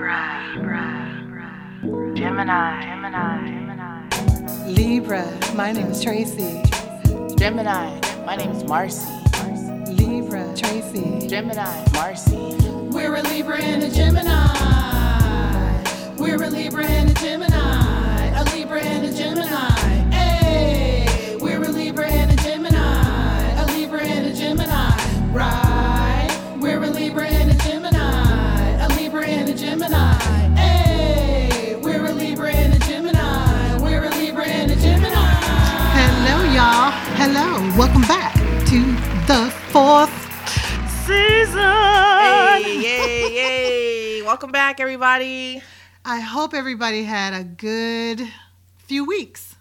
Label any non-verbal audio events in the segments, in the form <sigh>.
Libra, Libra, Gemini, Gemini, Gemini, Libra, my name is Tracy. Gemini, my name is Marcy. Libra, Tracy. Gemini, Marcy. We're a Libra and a Gemini. We're a Libra and a Gemini. A Libra and a Gemini. Welcome back to the fourth season. Hey, yay, yay. Welcome back, everybody. I hope everybody had a good few weeks.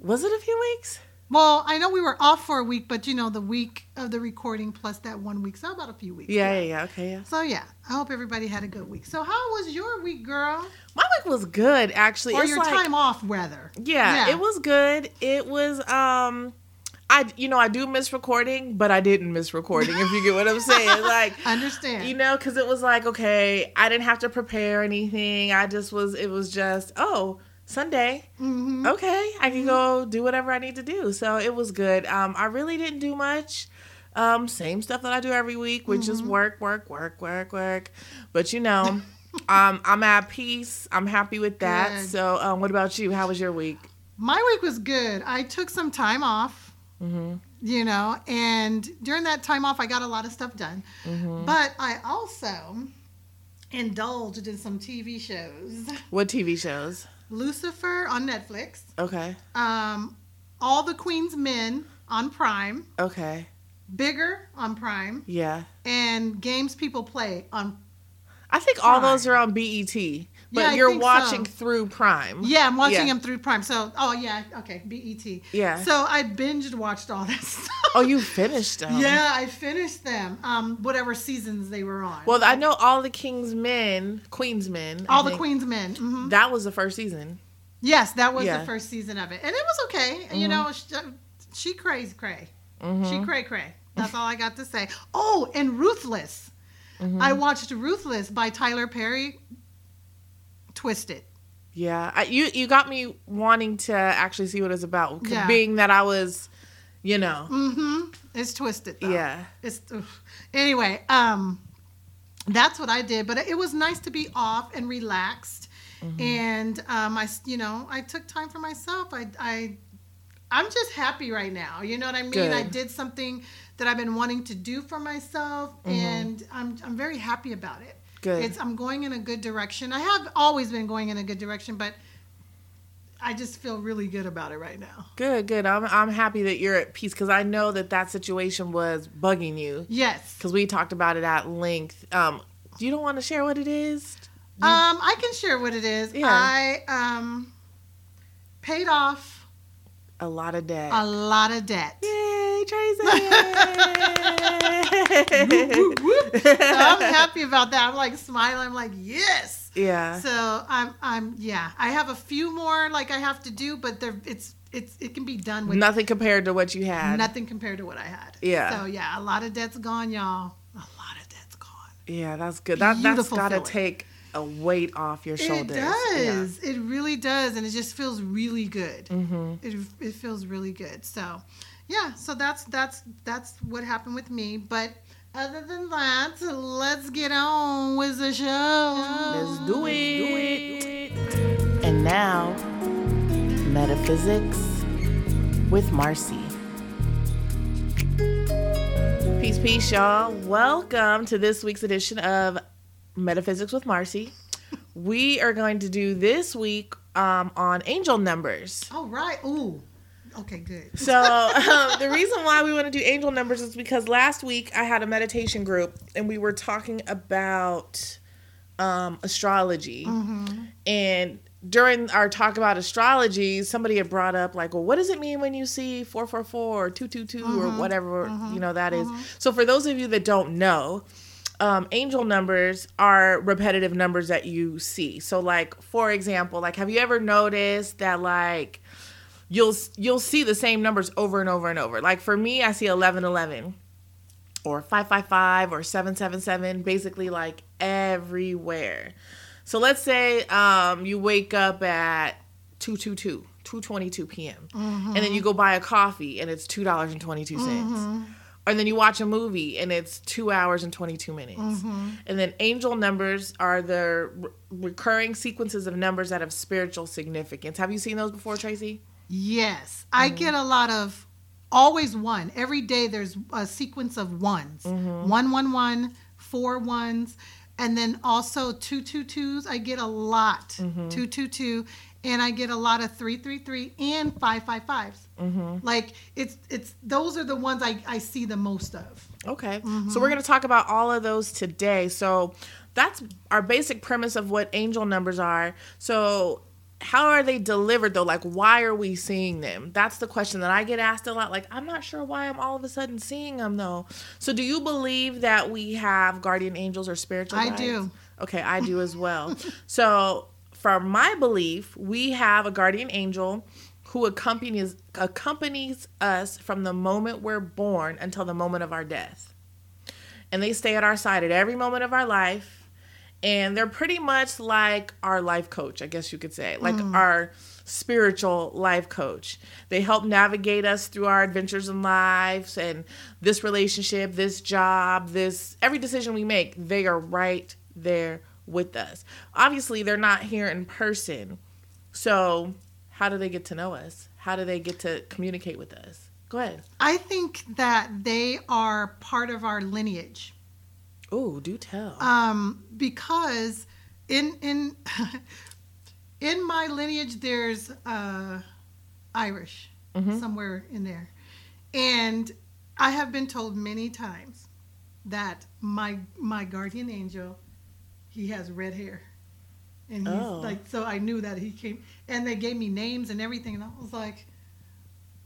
Was it a few weeks? Well, I know we were off for a week, but you know, the week of the recording plus that one week. So about a few weeks. Yeah, yeah, yeah. Okay, yeah. So yeah, I hope everybody had a good week. So how was your week, girl? My week was good, actually. Or It's your like- time off, rather. Yeah, it was good. It was um I you know, I do miss recording, but I didn't miss recording if you get what I'm saying. <laughs> Like Understand. you know, cuz it was like okay, I didn't have to prepare anything. I just was it was just, oh, Sunday. Mhm. Okay, I can go do whatever I need to do. So it was good. Um I really didn't do much. Um same stuff that I do every week, which is work, work, work, work, work. But you know, um I'm at peace. I'm happy with that. Good. So, um what about you? How was your week? My week was good. I took some time off, Mm-hmm. you know, and during that time off, I got a lot of stuff done. Mm-hmm. But I also indulged in some TV shows. What TV shows? Lucifer on Netflix, Okay. um, All the Queen's Men on Prime, Okay. Bigger on Prime, Yeah. and Games People Play on. I think all those are on BET, but Yeah, you're watching so. through Prime. Yeah, I'm watching Yeah. them through Prime. So, oh yeah, okay, BET. Yeah. So I binged watched all this. <laughs> stuff. Oh, you finished them. Yeah, I finished them. Um, whatever seasons they were on. Well, I know all the King's Men, Queen's Men. I all the think. Queen's Men. hmm That was the first season. Yes, that was Yeah. the first season of it, and it was okay. You know, she, she crazy cray. Mm-hmm. She cray cray. That's all I got to say. Oh, and Ruthless. Mm-hmm. I watched Ruthless by Tyler Perry. Twisted. Yeah. I, you you got me wanting to actually see what it's about, Yeah. being that I was, you know. Mm-hmm. It's twisted. Though. Yeah. It's oof. anyway. Um, that's what I did. But it was nice to be off and relaxed. Mm-hmm. And um, I, you know, I took time for myself. I, I, I'm just happy right now. You know what I mean? Good. I did something that I've been wanting to do for myself, and I'm, I'm very happy about it. Good. It's, I'm going in a good direction. I have always been going in a good direction, but I just feel really good about it right now. Good, good. I'm I'm happy that you're at peace because I know that that situation was bugging you Yes. because we talked about it at length. Um, you don't want to share what it is? Um, I can share what it is. Yeah. I um paid off A lot of debt. a lot of debt. Yay, Tracy! <laughs> so I'm happy about that. I'm like smiling. I'm like, yes. yeah. So I'm I'm yeah. I have a few more like I have to do, but there it's it's it can be done with Nothing compared to what you had. nothing compared to what I had. Yeah. So yeah, a lot of debt's gone, y'all. A lot of debt's gone. Yeah, that's good. That that's got to take a weight off your shoulders. It does. It really does, and it just feels really good. hmm it, it feels really good so yeah so that's that's that's what happened with me but other than that let's get on with the show Let's do it. Let's do it. And now, metaphysics with Marcy. Peace, peace, y'all. Welcome to this week's edition of Metaphysics with Marcy. We are going to do this week um, on angel numbers. all right ooh okay good So <laughs> um, the reason why we want to do angel numbers is because last week I had a meditation group and we were talking about um, astrology. And during our talk about astrology, somebody had brought up like, well, what does it mean when you see 444 or 222 or whatever, you know, that is. So for those of you that don't know, um, angel numbers are repetitive numbers that you see. So like, for example, like, have you ever noticed that like, you'll you'll see the same numbers over and over and over. Like for me, I see eleven eleven. or 555 or 777, basically like everywhere. So let's say um, you wake up at 222, 222 p.m. And then you go buy a coffee and it's $2.22. And then you watch a movie and it's two hours and 22 minutes. Mm-hmm. And then angel numbers are the re- recurring sequences of numbers that have spiritual significance. Have you seen those before, Tracy? Yes, I mm-hmm. get a lot of always one. Every day there's a sequence of ones. Mm-hmm. One, one, one, four ones, and then also two, two, twos. I get a lot. Two, two, two, and I get a lot of three, three, three, and five, five, fives. Mm-hmm. Like it's it's those are the ones I I see the most of. Okay. Mm-hmm. So we're going to talk about all of those today. So that's our basic premise of what angel numbers are. So how are they delivered though? Like why are we seeing them? That's the question that I get asked a lot. Like I'm not sure why I'm all of a sudden seeing them though. So do you believe that we have guardian angels or spiritual I guides? do. Okay, I do as well. <laughs> so from my belief, we have a guardian angel who accompanies accompanies us from the moment we're born until the moment of our death. And they stay at our side at every moment of our life. And they're pretty much like our life coach, I guess you could say, like hmm. our spiritual life coach. They help navigate us through our adventures in lives and this relationship, this job, this every decision we make, they are right there with us. Obviously, they're not here in person. So, how do they get to know us? How do they get to communicate with us? Go ahead. I think that they are part of our lineage. Oh, do tell. um, because in in <laughs> in my lineage there's uh, Irish somewhere in there, and I have been told many times that my my guardian angel he has red hair, and he's Oh. like so I knew that he came, and they gave me names and everything, and I was like,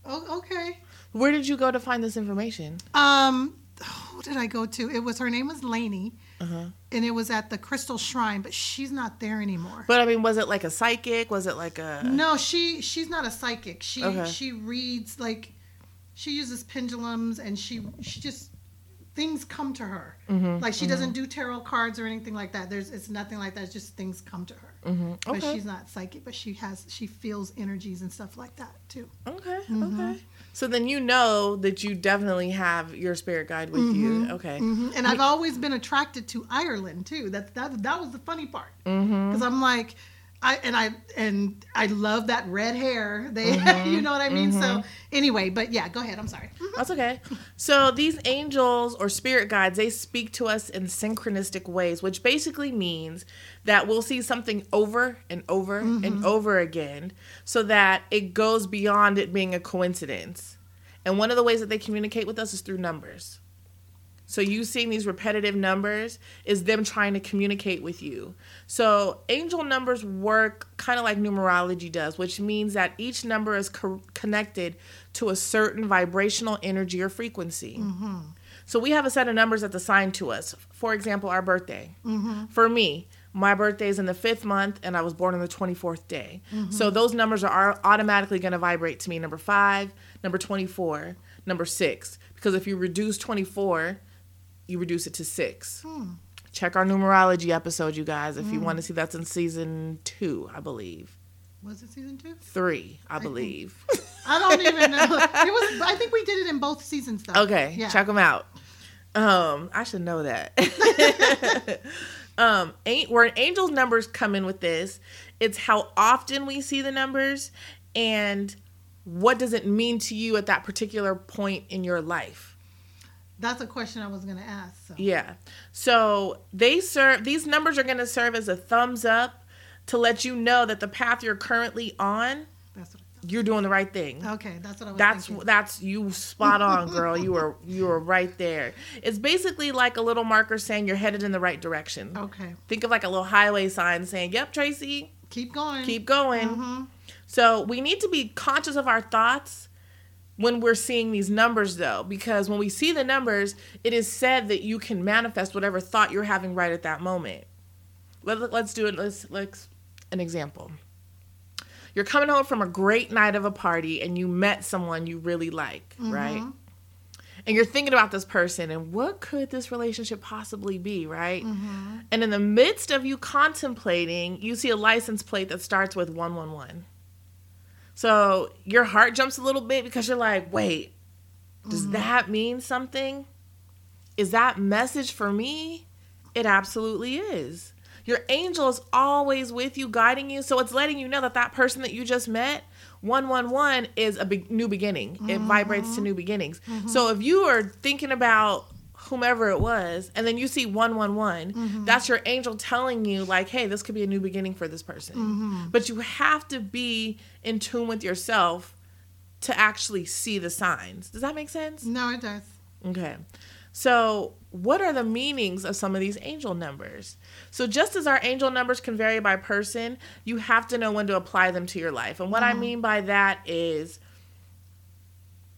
oh okay. Where did you go to find this information? Um, who did I go to? It was her name was Lainey, Uh-huh. and it was at the Crystal Shrine, but she's not there anymore. But I mean, was it like a psychic? Was it like a no, she she's not a psychic. She Okay. she reads like she uses pendulums, and she she just things come to her. Mhm, Like she doesn't do tarot cards or anything like that. There's it's nothing like that. It's just things come to her. Mhm. But she's not psychic. But she has she feels energies and stuff like that too. Okay. Mm-hmm. Okay. So then you know that you definitely have your spirit guide with you. Okay. hmm And I've always been attracted to Ireland too. That that that was the funny part Mm-hmm. because I'm like, I and I and I love that red hair. They, <laughs> Mm-hmm. you know what I mean. So anyway, but yeah, go ahead. I'm sorry. <laughs> That's okay. So these angels or spirit guides, they speak to us in synchronistic ways, which basically means that we'll see something over and over and over again so that it goes beyond it being a coincidence. And one of the ways that they communicate with us is through numbers. So you seeing these repetitive numbers is them trying to communicate with you. So angel numbers work kind of like numerology does, which means that each number is co- connected to a certain vibrational energy or frequency. Mm-hmm. So we have a set of numbers that's assigned to us. For example, our birthday. Mm-hmm. For me, my birthday is in the fifth month, and I was born on the 24th day. Mm-hmm. So those numbers are automatically going to vibrate to me number five, number 24, number six. Because if you reduce 24, you reduce it to six. Check our numerology episode, you guys, if you want to see that's in season two, I believe. Was it season two? Three, I believe. I don't even <laughs> know. It was. I think we did it in both seasons though. Okay, Yeah. check them out. Um, I should know that. <laughs> um, ain't where angels numbers come in with this. It's how often we see the numbers and what does it mean to you at that particular point in your life. That's a question I was going to ask. So. Yeah. So they serve these numbers are going to serve as a thumbs up to let you know that the path you're currently on, That's what. you're doing the right thing. Okay, that's what I was. That's thinking. that's you spot on, girl. You are <laughs> you are right there. It's basically like a little marker saying you're headed in the right direction. Okay, Think of like a little highway sign saying, "Yep, Tracy, keep going. keep going." Mhm. So we need to be conscious of our thoughts when we're seeing these numbers, though, because when we see the numbers, it is said that you can manifest whatever thought you're having right at that moment. Let, let's do it. Let's let's an example. You're coming home from a great night of a party and you met someone you really like, mm-hmm. right? and you're thinking about this person and what could this relationship possibly be, right? Mm-hmm. And in the midst of you contemplating, you see a license plate that starts with 111. So your heart jumps a little bit because you're like, wait, does mm-hmm. that mean something? Is that message for me? It absolutely is. Your angel is always with you, guiding you. So it's letting you know that that person that you just met, 111, is a big, new beginning. It vibrates to mm-hmm. new beginnings. Mm-hmm. So if you are thinking about whomever it was, and then you see 111, mm-hmm. that's your angel telling you, like, hey, this could be a new beginning for this person. Mm-hmm. But you have to be in tune with yourself to actually see the signs. Does that make sense? No, it does. Okay. So, what are the meanings of some of these angel numbers? So, just as our angel numbers can vary by person, you have to know when to apply them to your life. And what I mm-hmm. mean by that is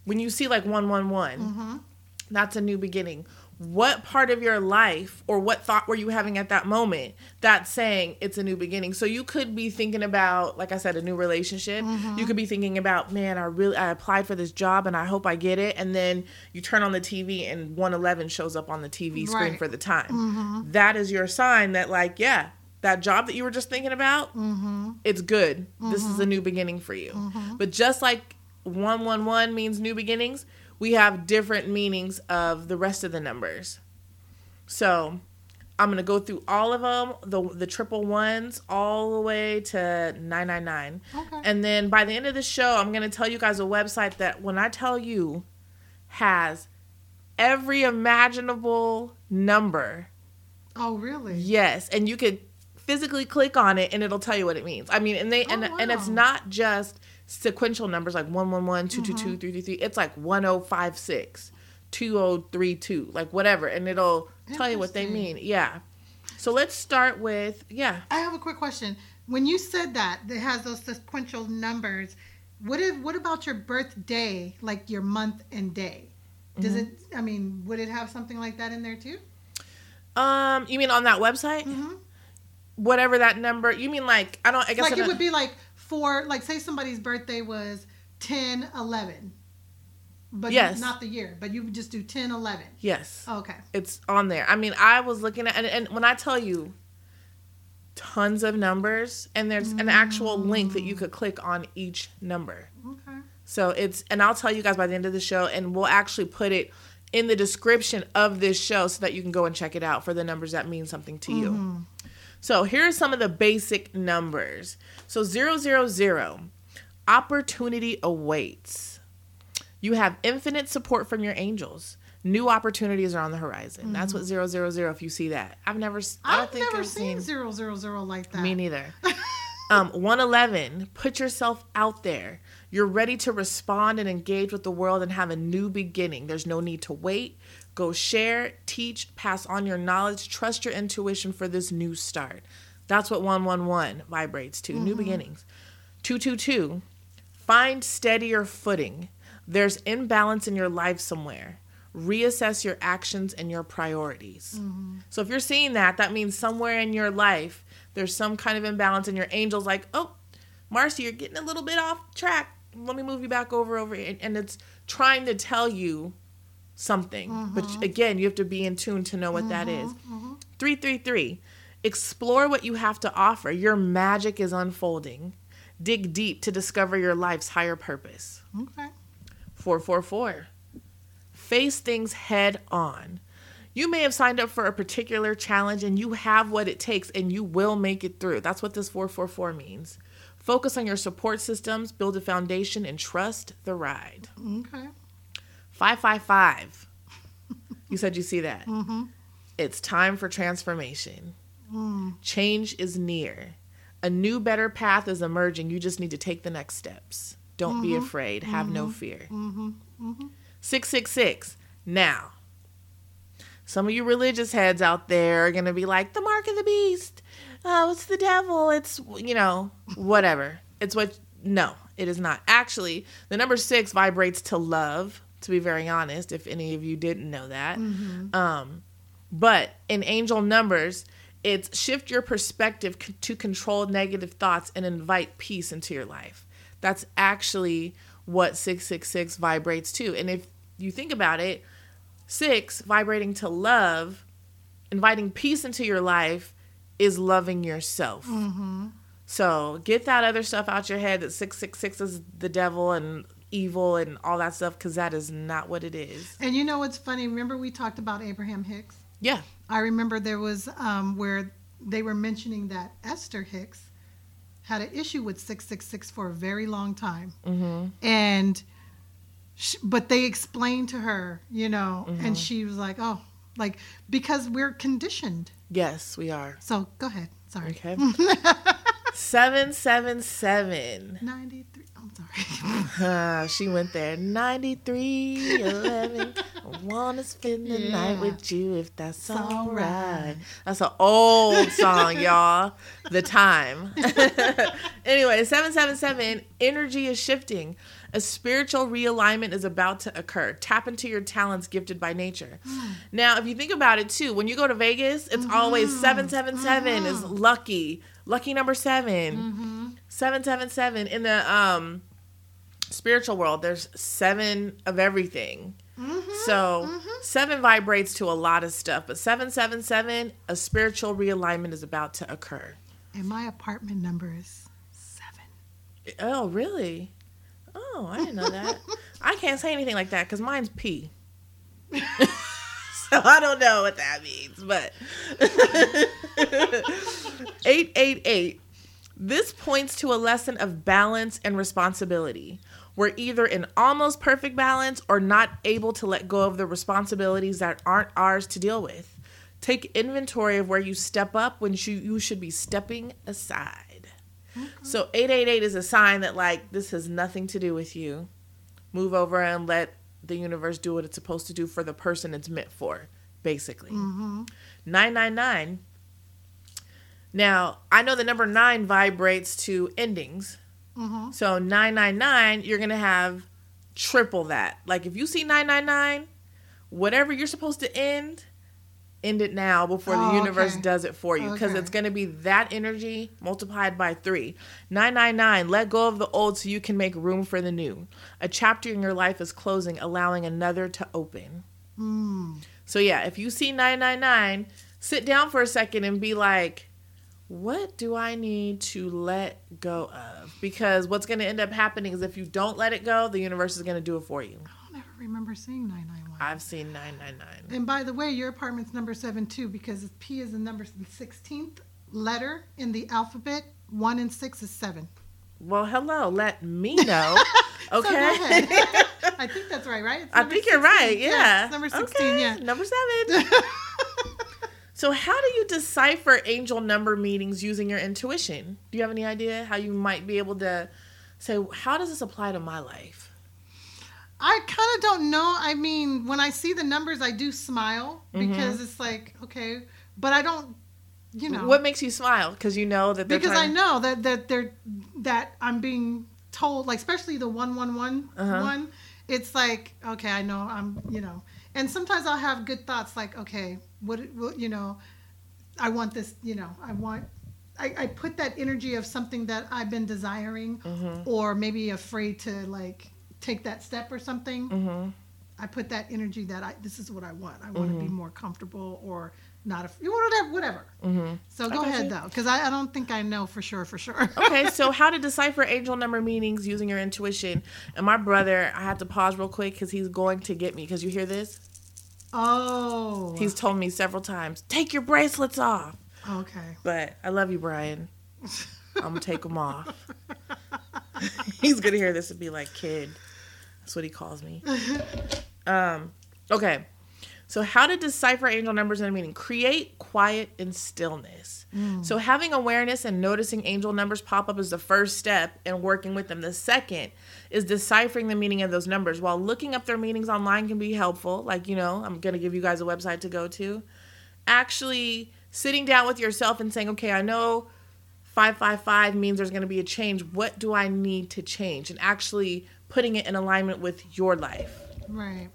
when you see like 111, that's a new beginning. What part of your life or what thought were you having at that moment that's saying it's a new beginning? So you could be thinking about, like I said, a new relationship. Mm-hmm. You could be thinking about, man, I really I applied for this job and I hope I get it. And then you turn on the TV and 111 shows up on the TV screen Right. for the time. Mm-hmm. That is your sign that, like, yeah, that job that you were just thinking about, mm-hmm. it's good. This is a new beginning for you. But just like 111 means new beginnings, we have different meanings of the rest of the numbers. So I'm gonna go through all of them, the the triple ones, all the way to 999. Okay. And then by the end of the show, I'm gonna tell you guys a website that when I tell you has every imaginable number. Oh, really? Yes, and you could physically click on it and it'll tell you what it means. I mean, and they and Oh, and it's not just sequential numbers like 111, 222, 333. It's like 1056, 2032, like whatever, and it'll tell you what they mean. Yeah. So let's start with yeah. I have a quick question. When you said that it has those sequential numbers, what if what about your birthday, like your month and day? Does Mm-hmm. it? I mean, would it have something like that in there too? Um, you mean on that website? Whatever that number. You mean like I don't. I guess Like it would be like for like say somebody's birthday was 10, 11. But Yes. not the year, but you would just do 10, 11. Yes. Oh, okay. it's on there. I mean, I was looking at and, and when I tell you tons of numbers and there's an actual link that you could click on each number. Okay. So it's and I'll tell you guys by the end of the show and we'll actually put it in the description of this show so that you can go and check it out for the numbers that mean something to you. Mm-hmm. So here are some of the basic numbers. So 000 opportunity awaits. You have infinite support from your angels. New opportunities are on the horizon. That's what 000 if you see that. I've never I don't I've think never I've seen zero zero zero like that. me neither. <laughs> um, 111, put yourself out there. You're ready to respond and engage with the world and have a new beginning. There's no need to wait. Go share, teach, pass on your knowledge, trust your intuition for this new start. That's what 111 vibrates to new mm-hmm. beginnings. 222, find steadier footing. There's imbalance in your life somewhere. Reassess your actions and your priorities. Mm-hmm. So if you're seeing that, that means somewhere in your life there's some kind of imbalance, and your angel's like, "Oh, Marcy, you're getting a little bit off track. Let me move you back over over." here." And it's trying to tell you something, but mm-hmm. again, you have to be in tune to know what that mm-hmm. is. Mm-hmm. Three three three. Explore what you have to offer. Your magic is unfolding. Dig deep to discover your life's higher purpose. Okay. 444. Face things head on. You may have signed up for a particular challenge and you have what it takes and you will make it through. That's what this 444 means. Focus on your support systems, build a foundation, and trust the ride. Okay. 555. <laughs> You said you see that. Mm-hmm. It's time for transformation. Mm. Change is near. A new, better path is emerging. You just need to take the next steps. Don't be mm-hmm. afraid. Have no mm-hmm. fear. 666. Now, some of you religious heads out there are going to be like, the mark of the beast. Oh, it's the devil. It's, you know, whatever. It's what, no, it is not. Actually, the number six vibrates to love, to be very honest, if any of you didn't know that. Um, but in angel numbers, it's shift your perspective c- to control negative thoughts and invite peace into your life. That's actually what 666 vibrates to. And if you think about it, Six, vibrating to love, inviting peace into your life is loving yourself. So get that other stuff out your head that 666 is the devil and evil and all that stuff because that is not what it is. And you know what's funny? Remember we talked about Abraham Hicks? Yeah. I remember there was um, where they were mentioning that Esther Hicks had an issue with 666 for a very long time. Mm-hmm. And, sh but they explained to her, you know, Mm-hmm. and she was like, oh, like, because we're conditioned. Yes, we are. So go ahead. Sorry. Okay. <laughs> 777. 93. I'm sorry. <laughs> Ah, she went there. 93, 11. I want to spend the night with you if that's all alright. right. That's an old song, y'all. The time. <laughs> anyway, 777. Energy is shifting. A spiritual realignment is about to occur. Tap into your talents gifted by nature. Now, if you think about it too, when you go to Vegas, it's mm-hmm. always 777 is mm-hmm. lucky. Lucky number 7 mm-hmm. 777 in the um spiritual world there's seven of everything. So seven vibrates to a lot of stuff but 777 a spiritual realignment is about to occur. And my apartment number is seven. oh really oh i didn't know that i can't say anything like that because mine's p <laughs> so i don't know what that means but <laughs> 888 This points to a lesson of balance and responsibility. We're either in almost perfect balance or not able to let go of the responsibilities that aren't ours to deal with. Take inventory of where you step up when you, you should be stepping aside. So 888 is a sign that, like, this has nothing to do with you. Move over and let the universe do what it's supposed to do for the person it's meant for, basically. 999 now, I know the number nine vibrates to endings. Mm-hmm. So 999, you're going to have triple that. Like if you see 999, whatever you're supposed to end, end it now before Oh, the universe okay. does it for you. Because Okay. it's going to be that energy multiplied by three. 999, let go of the old so you can make room for the new. A chapter in your life is closing, allowing another to open. Mm. So yeah, if you see 999, sit down for a second and be like, what do I need to let go of? Because what's going to end up happening is if you don't let it go, the universe is going to do it for you. I remember seeing 991. I've seen 999. And by the way, your apartment's number seven too, because P is the number sixteenth letter in the alphabet. One and six is seven. Well, hello, let me <laughs> know. So Okay. ahead. <laughs> I think that's right, right? I number think you're right. Yeah. it's number sixteen. Okay, Yeah. Number seven. <laughs> so, how do you decipher angel number meanings using your intuition? Do you have any idea how you might be able to say, how does this apply to my life? I kind of don't know. I mean, when I see the numbers, I do smile Mm-hmm. because it's like okay, but I don't, you know, What makes you smile? Because you know that they're because I know that that they're that I'm being told, like especially the one one one Uh-huh. It's like okay, I know I'm, you know, and sometimes I'll have good thoughts like okay, what, what you know, I want this, you know, I want. I, I put that energy of something that I've been desiring, Mm-hmm. or maybe afraid to like take that step or something. Mhm. I put that energy that I this is what I want. I want Mm-hmm. to be more comfortable or not a whatever whatever. Mhm. So go ahead you. though, because I, I don't think I know for sure for sure. <laughs> okay, so <laughs> how to decipher angel number meanings using your intuition. And my brother, I had to pause real quick because he's going to get me. Because you hear this? oh, He's told me several times, take your bracelets off. okay. But I love you, Brian. I'm going to take them off. <laughs> he's going to hear this and be like, kid. That's what he calls me. <laughs> Um, okay. So, how to decipher angel numbers and meaning? Create quiet and stillness. So, having awareness and noticing angel numbers pop up is the first step in working with them. The second is deciphering the meaning of those numbers. While looking up their meanings online can be helpful, like, you know, I'm going to give you guys a website to go to. Actually, sitting down with yourself and saying, okay, I know 555 means there's going to be a change. What do I need to change? And actually putting it in alignment with your life Right.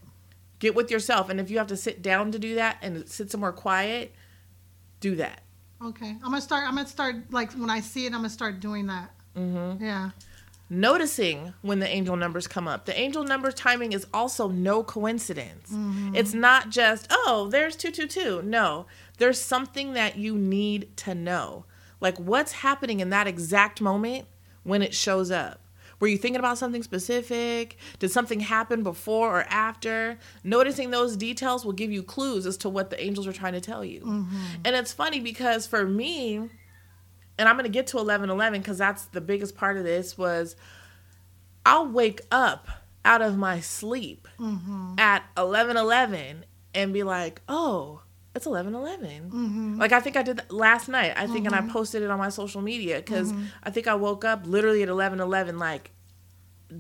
get with yourself and if you have to sit down to do that and sit somewhere quiet do that Okay. I'm gonna start. I'm gonna start like when I see it. I'm gonna start doing that. mm-hmm. Yeah. noticing when the angel numbers come up. The angel number timing is also no coincidence. It's not just, oh, there's 222. No, there's something that you need to know. Like what's happening in that exact moment when it shows up. Were you thinking about something specific? Did something happen before or after? Noticing those details will give you clues as to what the angels are trying to tell you. Mm-hmm. And it's funny because for me, and I'm going to get to 1111 because that's the biggest part of this was I'll wake up out of my sleep mm-hmm. at 1111 and be like, oh, it's 1111. Mm-hmm. Like I think I did that last night. I think and I mm-hmm. posted it on my social media because mm-hmm. I think I woke up literally at 1111 like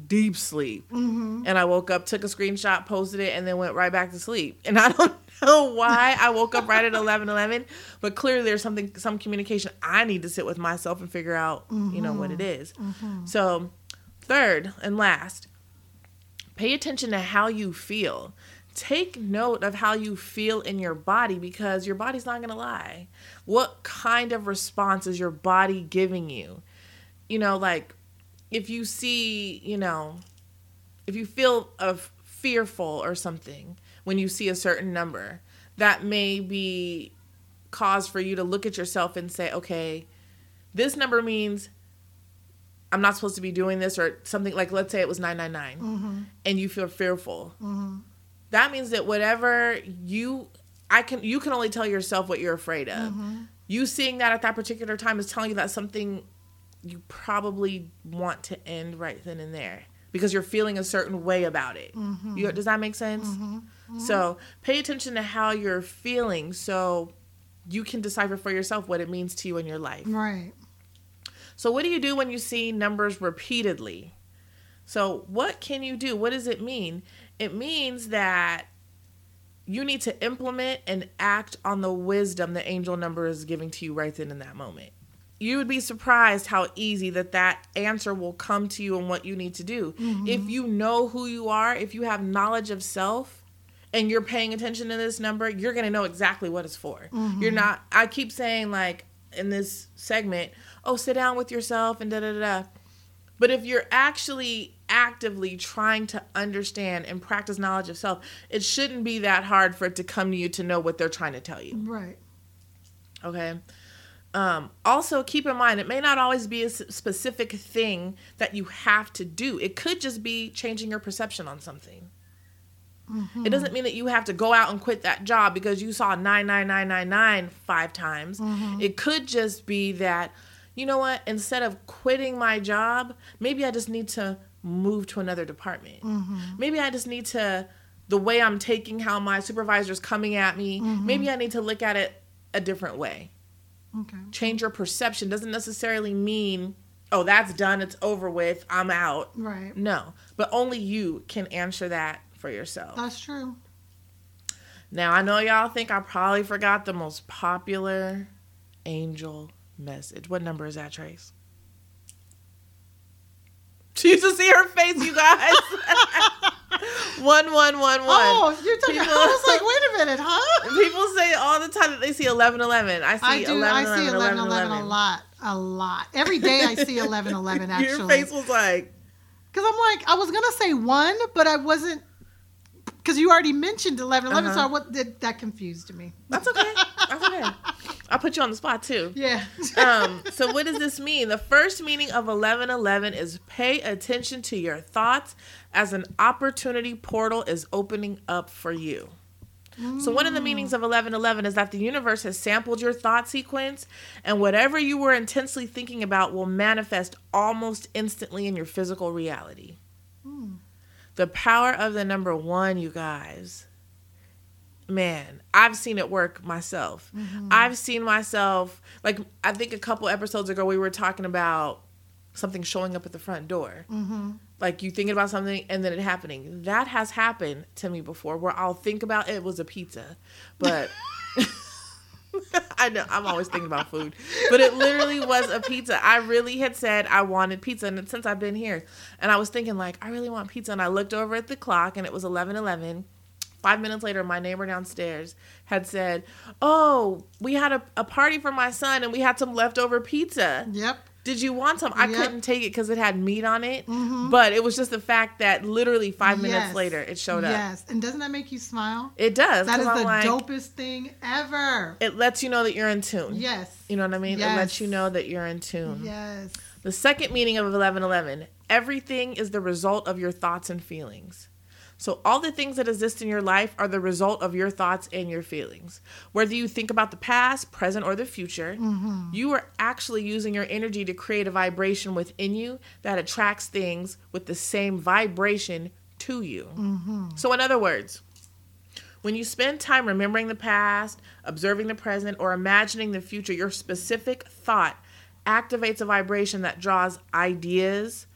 deep sleep. And I woke up, took a screenshot, posted it, and then went right back to sleep. And <laughs> I don't know why I woke up right at 1111, but clearly there's something, some communication I need to sit with myself and figure out, you know, what it is. So, third and last, pay attention to how you feel. Take note of how you feel in your body because your body's not going to lie. What kind of response is your body giving you? You know, like if you see, you know, if you feel of fearful or something when you see a certain number, that may be cause for you to look at yourself and say, okay, this number means I'm not supposed to be doing this or something like let's say it was 999 mm-hmm. and you feel fearful. Mm-hmm. That means that whatever you I can you can only tell yourself what you're afraid of. Mm-hmm. You seeing that at that particular time is telling you that something you probably want to end right then and there because you're feeling a certain way about it. Mm-hmm. You, does that make sense? Mm-hmm. So pay attention to how you're feeling so you can decipher for yourself what it means to you in your life. Right. So, what do you do when you see numbers repeatedly? So, what can you do? What does it mean? It means that you need to implement and act on the wisdom the angel number is giving to you right then in that moment. You would be surprised how easy that that answer will come to you and what you need to do. Mm-hmm. If you know who you are, if you have knowledge of self, and you're paying attention to this number, you're going to know exactly what it's for. Mm-hmm. You're not, I keep saying, like, in this segment, oh, sit down with yourself and da da. da. But if you're actually actively trying to understand and practice knowledge of self, it shouldn't be that hard for it to come to you to know what they're trying to tell you. Right. Okay. Um, also, keep in mind, it may not always be a specific thing that you have to do. It could just be changing your perception on something. It doesn't mean that you have to go out and quit that job because you saw 99999 five times. It could just be that, you know what, instead of quitting my job, maybe I just need to move to another department. Mm-hmm. Maybe I just need to, the way I'm taking how my supervisor's coming at me, mm-hmm. maybe I need to look at it a different way Okay. change your perception doesn't necessarily mean oh that's done it's over with i'm out Right. no but only you can answer that for yourself That's true. now i know y'all think i probably forgot the most popular angel message what number is that trace <laughs> you should see her face you guys <laughs> one, one, one, one. Oh, you're talking. People- I was like, wait a minute, huh? <laughs> people say all the time that they see 1111 i see I do. 11 I 11 see 11, 11, 11 a lot, a lot. Every day I see 11, 11 your actually. face was like Because I'm like, I was gonna say one, but I wasn't. Because you already mentioned 11, 11, so Uh-huh. I, what, that, that confused me. That's okay. That's okay. I'll put you on the spot too. Yeah. Um, so what does this mean? The first meaning of 1111 is pay attention to your thoughts as an opportunity portal is opening up for you. So one of the meanings of 1111 is that the universe has sampled your thought sequence and whatever you were intensely thinking about will manifest almost instantly in your physical reality. The power of the number 1, you guys man, I've seen it work myself. Mm-hmm. I've seen myself like I think a couple episodes ago we were talking about something showing up at the front door. Mm-hmm. Like you thinking about something and then it happening. That has happened to me before where I'll think about it was a pizza, but <laughs> I know I'm always thinking about food, but it literally was a pizza. I really had said I wanted pizza, and since I've been here, and I was thinking like I really want pizza, and I looked over at the clock, and it was 11:11. Five minutes later, my neighbor downstairs had said, "Oh, we had a, a party for my son, and we had some leftover pizza." yep. did you want some? I Yep. couldn't take it because it had meat on it. Mm-hmm. But it was just the fact that literally five minutes later it showed up. Yes. And doesn't that make you smile? It does. That is the I'm like, dopest thing ever. It lets you know that you're in tune. Yes. You know what I mean? Yes. It lets you know that you're in tune. Yes. The second meaning of 1111 everything is the result of your thoughts and feelings. So, all the things that exist in your life are the result of your thoughts and your feelings. Whether you think about the past, present, or the future, mm-hmm. you are actually using your energy to create a vibration within you that attracts things with the same vibration to you. Mm-hmm. So, in other words, when you spend time remembering the past, observing the present, or imagining the future, your specific thought activates a vibration that draws ideas,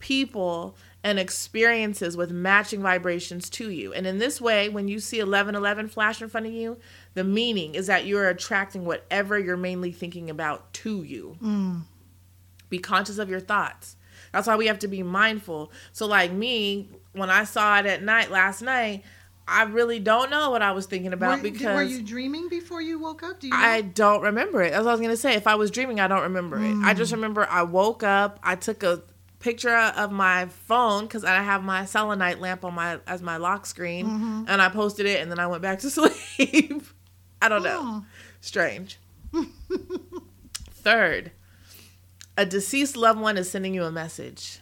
people, and experiences with matching vibrations to you. And in this way, when you see 1111 flash in front of you, the meaning is that you're attracting whatever you're mainly thinking about to you. Be conscious of your thoughts. That's why we have to be mindful. So, like me, when I saw it at night last night, I really don't know what I was thinking about were, because were you dreaming before you woke up? Do you know? I don't remember it. That's what I was gonna say. If I was dreaming, I don't remember it. I Mm. just remember I woke up. I took a picture of my phone because I have my selenite lamp on my as my lock screen, Mm-hmm. and I posted it, and then I went back to <laughs> sleep. I don't know. Oh. Strange. <laughs> Third, a deceased loved one is sending you a message.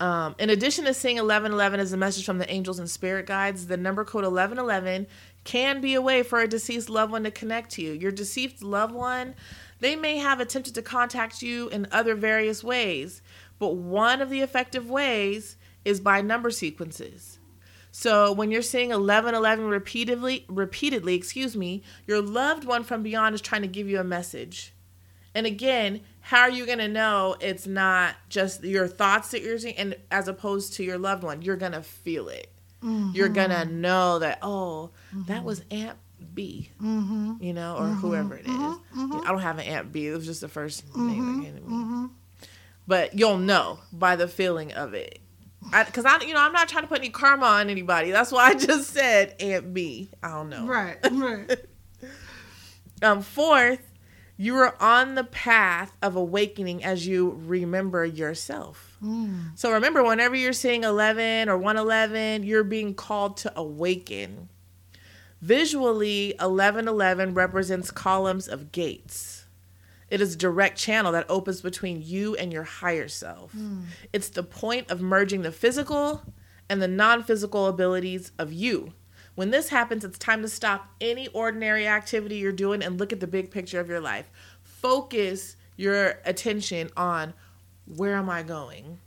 Um, in addition to seeing 1111 as a message from the angels and spirit guides, the number code 1111 can be a way for a deceased loved one to connect to you. Your deceased loved one, they may have attempted to contact you in other various ways, but one of the effective ways is by number sequences. So when you're seeing 1111 repeatedly, repeatedly, excuse me, your loved one from beyond is trying to give you a message. And again, how are you going to know it's not just your thoughts that you're seeing and as opposed to your loved one? You're going to feel it. You're mm-hmm. going to know that oh, that was mm-hmm. Aunt B. Mm-hmm. You know, or whoever it is. I don't have an Aunt B. It was just the first name that came to me. But you'll know by the feeling of it. Because I, you know, I'm not trying to put any karma on anybody. That's why I <laughs> just said Aunt B. I don't know. right. Right. <laughs> Um, fourth, you are on the path of awakening as you remember yourself. Mm. So remember, whenever you're seeing 11 or 111, you're being called to awaken. Visually, 1111 represents columns of gates. It is a direct channel that opens between you and your higher self. Mm. It's the point of merging the physical and the non physical abilities of you. When this happens, it's time to stop any ordinary activity you're doing and look at the big picture of your life. Focus your attention on where am I going?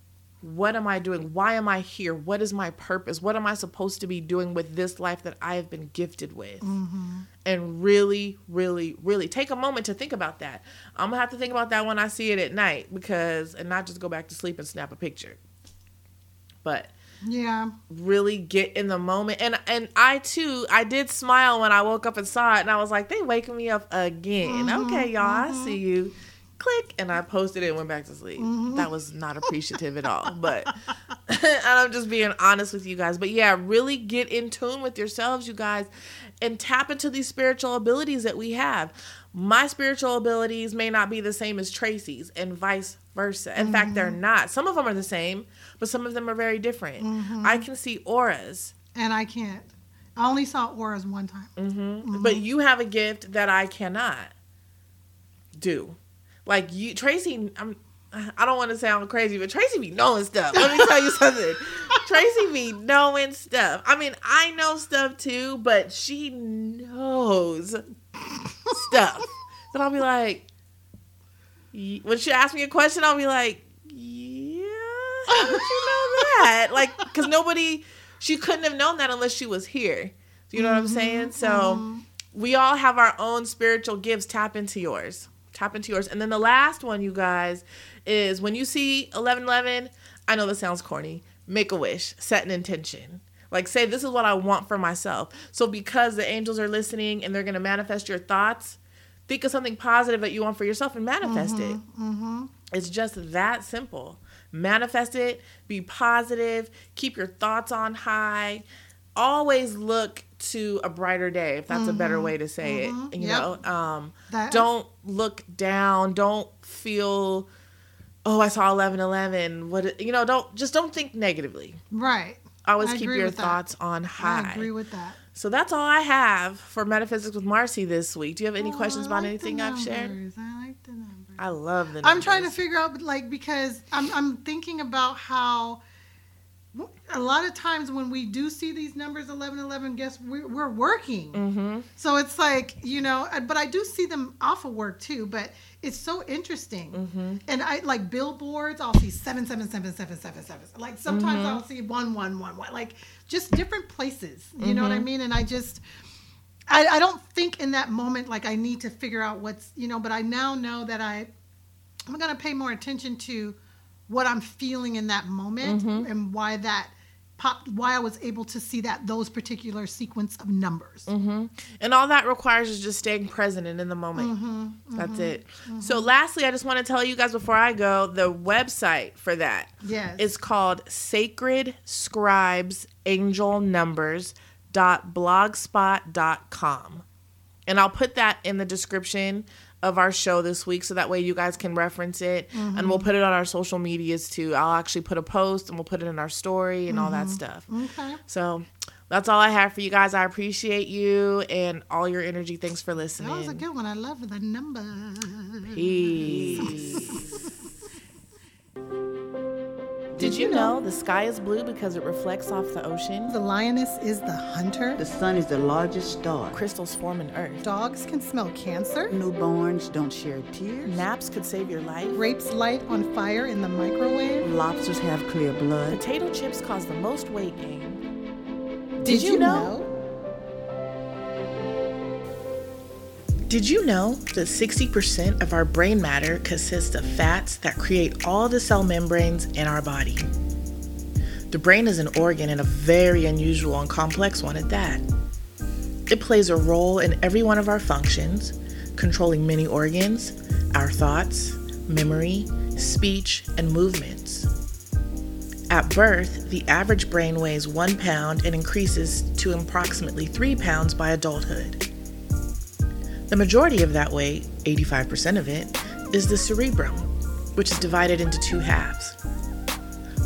What am I doing? Why am I here? What is my purpose? What am I supposed to be doing with this life that I have been gifted with? Mm-hmm. And really, really, really take a moment to think about that. I'm gonna have to think about that when I see it at night because, and not just go back to sleep and snap a picture. But Yeah. really get in the moment. And and I too I did smile when I woke up and saw it and I was like they waking me up again. Mm-hmm, okay y'all I mm-hmm. see you. Click and I posted it and went back to sleep. Mm-hmm. That was not appreciative at all but <laughs> and I'm just being honest with you guys. But yeah really get in tune with yourselves you guys and tap into these spiritual abilities that we have my spiritual abilities may not be the same as Tracy's and vice versa in fact they're mm-hmm. not some of them are the same but some of them are very different mm-hmm. I can see auras And I can't. I only saw auras one time. Mm. but you have a gift that I cannot do. Like you, Tracy. I'm. I don't want to sound crazy, but Tracy be knowing stuff. Let me tell you <laughs> something. Tracy be knowing stuff. I mean, I know stuff too, but she knows stuff. That I'll be like, when she asks me a question, I'll be like, yeah, how did you know <laughs> that? Like, because nobody, she couldn't have known that unless she was here. You know what I'm saying? Mm-hmm, so mm-hmm. we all have our own spiritual gifts. Tap into yours. Tap into yours. And then the last one, you guys, is when you see 1111, I know this sounds corny, make a wish, set an intention. Like, say, this is what I want for myself. So, because the angels are listening and they're going to manifest your thoughts, think of something positive that you want for yourself and manifest it. It's just that simple. Manifest it, be positive, keep your thoughts on high, always look to a brighter day if that's a better way to say it you Mm-hmm. Yep. know um don't look down don't feel oh i saw 1111 what you know don't just don't think negatively Right. Always I keep your with that. thoughts on high I agree with that. so that's all i have for metaphysics with marcy this week do you have any Oh, questions about anything i've shared. I like the numbers. i love the I'm trying to figure out, like, because I'm I'm thinking about how a lot of times when we do see these numbers 11 11 guess we're, we're working Mm-hmm. so it's like you know uh, but i do see them off of work too but it's so interesting Mm-hmm. and i like billboards i'll see 777777 like sometimes Mm-hmm. i'll see 1111 like just different places you know what i Mm-hmm. mean and i just I, I don't think in that moment like i need to figure out what's you know but i now know that i i'm going to pay more attention to what i'm feeling in that moment Mm-hmm. and why that popped why i was able to see that those particular sequence of numbers. And all that requires is just staying present and in the moment. Mm-hmm, That's it. So, lastly, I just want to tell you guys before I go the website for that yes. is called Sacred Scribes Angel Numbers dot blogspot.com and i'll put that in the description of our show this week so that way you guys can reference it and we'll mm-hmm. put it on our social medias too i'll actually put a post and we'll put it in our story and all that mm-hmm. stuff okay so that's all I have for you guys. I appreciate you and all your energy. Thanks for listening. that was a good one i love the number Peace. <laughs> Did you know the sky is blue because it reflects off the ocean? the lioness is the hunter The sun is the largest star. Crystals form in earth. dogs can smell cancer Newborns don't shed tears. Naps could save your life. grapes light on fire in the microwave Lobsters have clear blood. Potato chips cause the most weight gain. did, you know? Did you know that 60% of our brain matter consists of fats that create all the cell membranes in our body? The brain is an organ and a very unusual and complex one at that. It plays a role in every one of our functions, controlling many organs, our thoughts, memory, speech, and movements. At birth, the average brain weighs one pound and increases to approximately three pounds by adulthood. The majority of that weight, 85% of it, is the cerebrum, which is divided into two halves.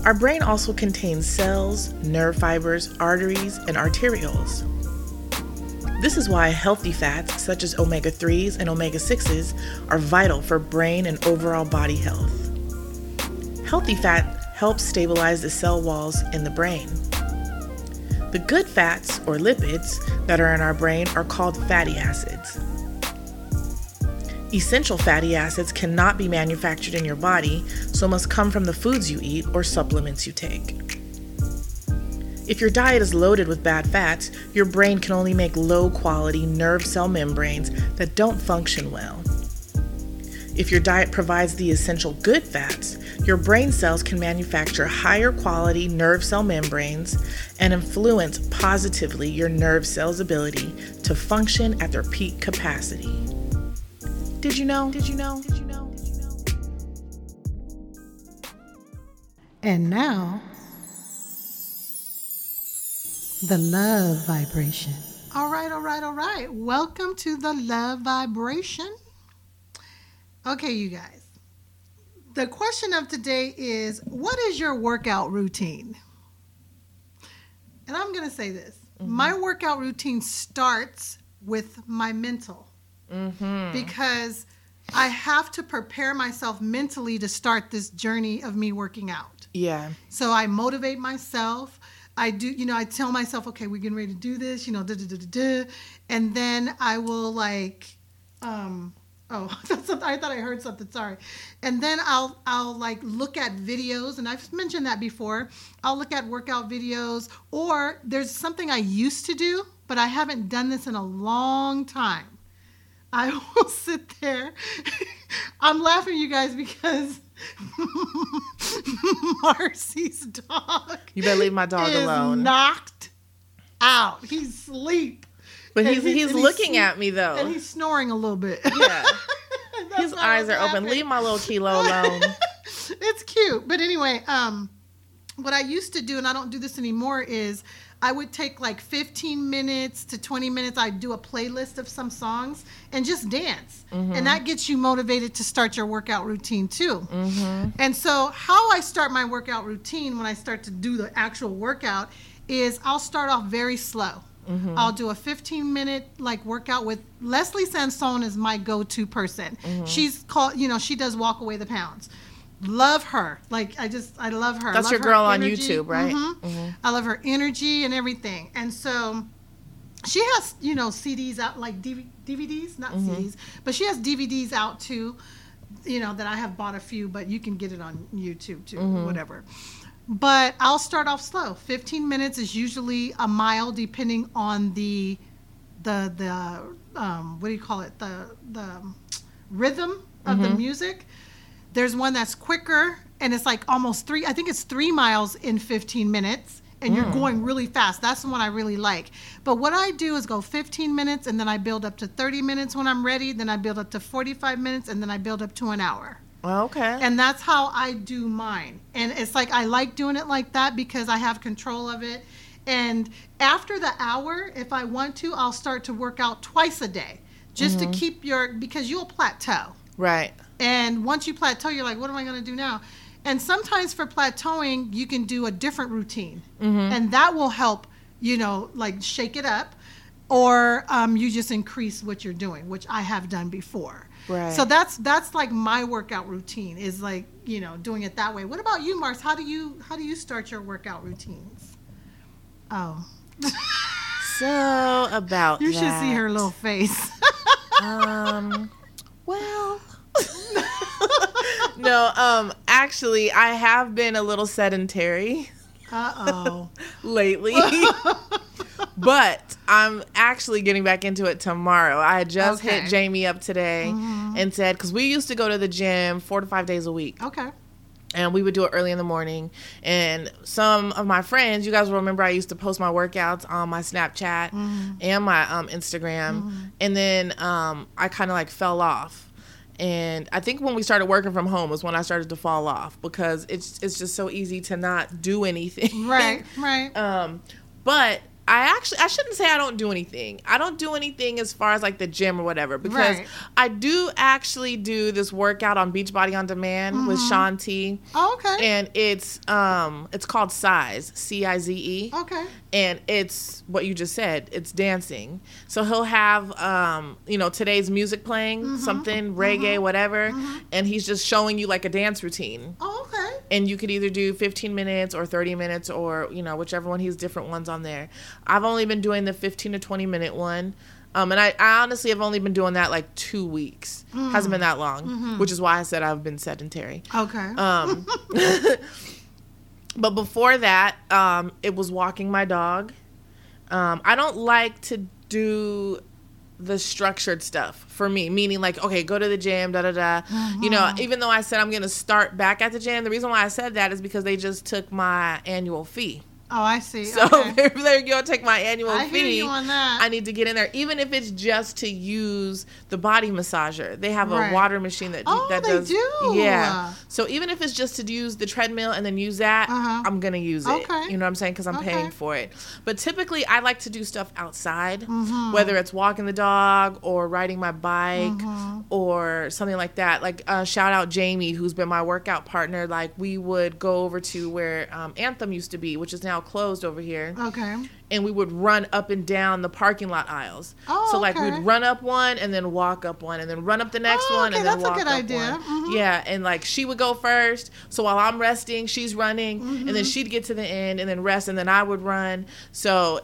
Our brain also contains cells, nerve fibers, arteries, and arterioles. This is why healthy fats, such as omega 3s and omega 6s, are vital for brain and overall body health. Healthy fat helps stabilize the cell walls in the brain. The good fats, or lipids, that are in our brain are called fatty acids. Essential fatty acids cannot be manufactured in your body, so must come from the foods you eat or supplements you take. If your diet is loaded with bad fats, your brain can only make low quality nerve cell membranes that don't function well. If your diet provides the essential good fats, your brain cells can manufacture higher quality nerve cell membranes and influence positively your nerve cells' ability to function at their peak capacity. Did you know? Did you know? Did you know? Did you know? And now, the love vibration. All right, all right, all right. Welcome to the love vibration. Okay, you guys. The question of today is what is your workout routine? And I'm going to say this mm-hmm. my workout routine starts with my mental because I have to prepare myself mentally to start this journey of me working out. Yeah. So I motivate myself. I do, you know, I tell myself, okay, we're getting ready to do this, you know, da da da da da, and then I will like, um, oh, <laughs> that's I thought I heard something. Sorry, and then I'll I'll like look at videos, and I've mentioned that before. I'll look at workout videos, or there's something I used to do, but I haven't done this in a long time. I will sit there. I'm laughing, you guys, because <laughs> Marcy's dog. You better leave my dog is alone. Knocked out. He's asleep. but he's he's- he's and he's looking at me though. And he's snoring a little bit. yeah. <laughs> His eyes are open. Leave my little kilo alone. <laughs> it's cute. But anyway, um, what I used to do, and I don't do this anymore, is I would take like 15 minutes to 20 minutes. I'd do a playlist of some songs and just dance. And mm-hmm. that gets you motivated to start your workout routine too. Mm-hmm. And so, how I start my workout routine when I start to do the actual workout is I'll start off very slow. Mm-hmm. I'll do a 15 minute like workout with Leslie Sansone is my go-to person. She's called, you know, she does walk away the pounds. Love her. Like I just I love her. That's Love your girl on energy. YouTube, right? Mhm. I love her energy and everything. And so she has, you know, CDs out like DV- DVDs, not CDs, but she has DVDs out too. You know that I have bought a few, but you can get it on YouTube too, whatever. But I'll start off slow. 15 minutes is usually a mile, depending on the the the um, what do you call it the the rhythm of the music. There's one that's quicker and it's like almost three. I think it's three miles in 15 minutes, and you're hmm. going really fast. That's the one I really like. But what I do is go 15 minutes, and then I build up to 30 minutes when I'm ready. Then I build up to 45 minutes, and then I build up to an hour. Okay. And that's how I do mine. And it's like I like doing it like that because I have control of it. And after the hour, if I want to, I'll start to work out twice a day just to mm-hmm. keep your, because you'll plateau. right. And once you plateau, you're like, what am I going to do now? And sometimes for plateauing, you can do a different routine. And that will help, you know, like shake it up. Or um, you just increase what you're doing, which I have done before. Right. So that's that's like my workout routine is like you know doing it that way. What about you, Mars? How do you how do you start your workout routines? Oh, <laughs> So about you should see her little face. <laughs> Um, well, <laughs> no. Um, actually, I have been a little sedentary Uh oh. <laughs> lately, <laughs> but I'm actually getting back into it tomorrow. I just Okay. hit Jamie up today and said because we used to go to the gym four to five days a week. Okay. and we would do it early in the morning. And some of my friends, you guys will remember, I used to post my workouts on my Snapchat and my um, Instagram, and then um, I kind of like fell off. And I think when we started working from home was when I started to fall off because it's it's just so easy to not do anything. <laughs> Right. <laughs> Right. Um, but I actually I shouldn't say I don't do anything. I don't do anything as far as like the gym or whatever because Right. I do actually do this workout on Beachbody on Demand with Shaun T. Oh, okay. And it's um it's called Cize C I Z E okay. And it's what you just said it's dancing. So he'll have um you know today's music playing Mm-hmm. something reggae whatever and he's just showing you like a dance routine. Oh, okay. and you could either do 15 minutes or 30 minutes or you know whichever one he's different ones on there. I've only been doing the 15 to 20 minute one um, and I, I honestly have only been doing that like two weeks. Hasn't been that long which is why i said i've been sedentary. Okay. um, <laughs> <laughs> but before that, um, it was walking my dog. Um, I don't like to do the structured stuff for me, meaning like, okay, go to the gym, da da da. You know, even though I said I'm gonna start back at the gym, the reason why I said that is because they just took my annual fee. Oh, I see. So okay. if they're gonna take my annual I fee. hear you on that. I need to get in there, even if it's just to use the body massager. They have Right. a water machine that Oh, that they does. do? Yeah. So even if it's just to use the treadmill and then use that, Uh-huh. I'm gonna use it. Okay. You know what I'm saying? Because I'm Okay. paying for it. But typically, I like to do stuff outside, Mm-hmm. whether it's walking the dog or riding my bike Mm-hmm. or something like that. Like uh, shout out Jamie, who's been my workout partner. Like we would go over to where um, Anthem used to be, which is now closed over here Okay. and we would run up and down the parking lot aisles. Oh, so like okay. we'd run up one and then walk up one and then run up the next Oh, one okay, and then that's a walk good up idea. one. Mhm. Yeah, and like she would go first. So while I'm resting, she's running and Mm-hmm. then she'd get to the end and then rest and then I would run. So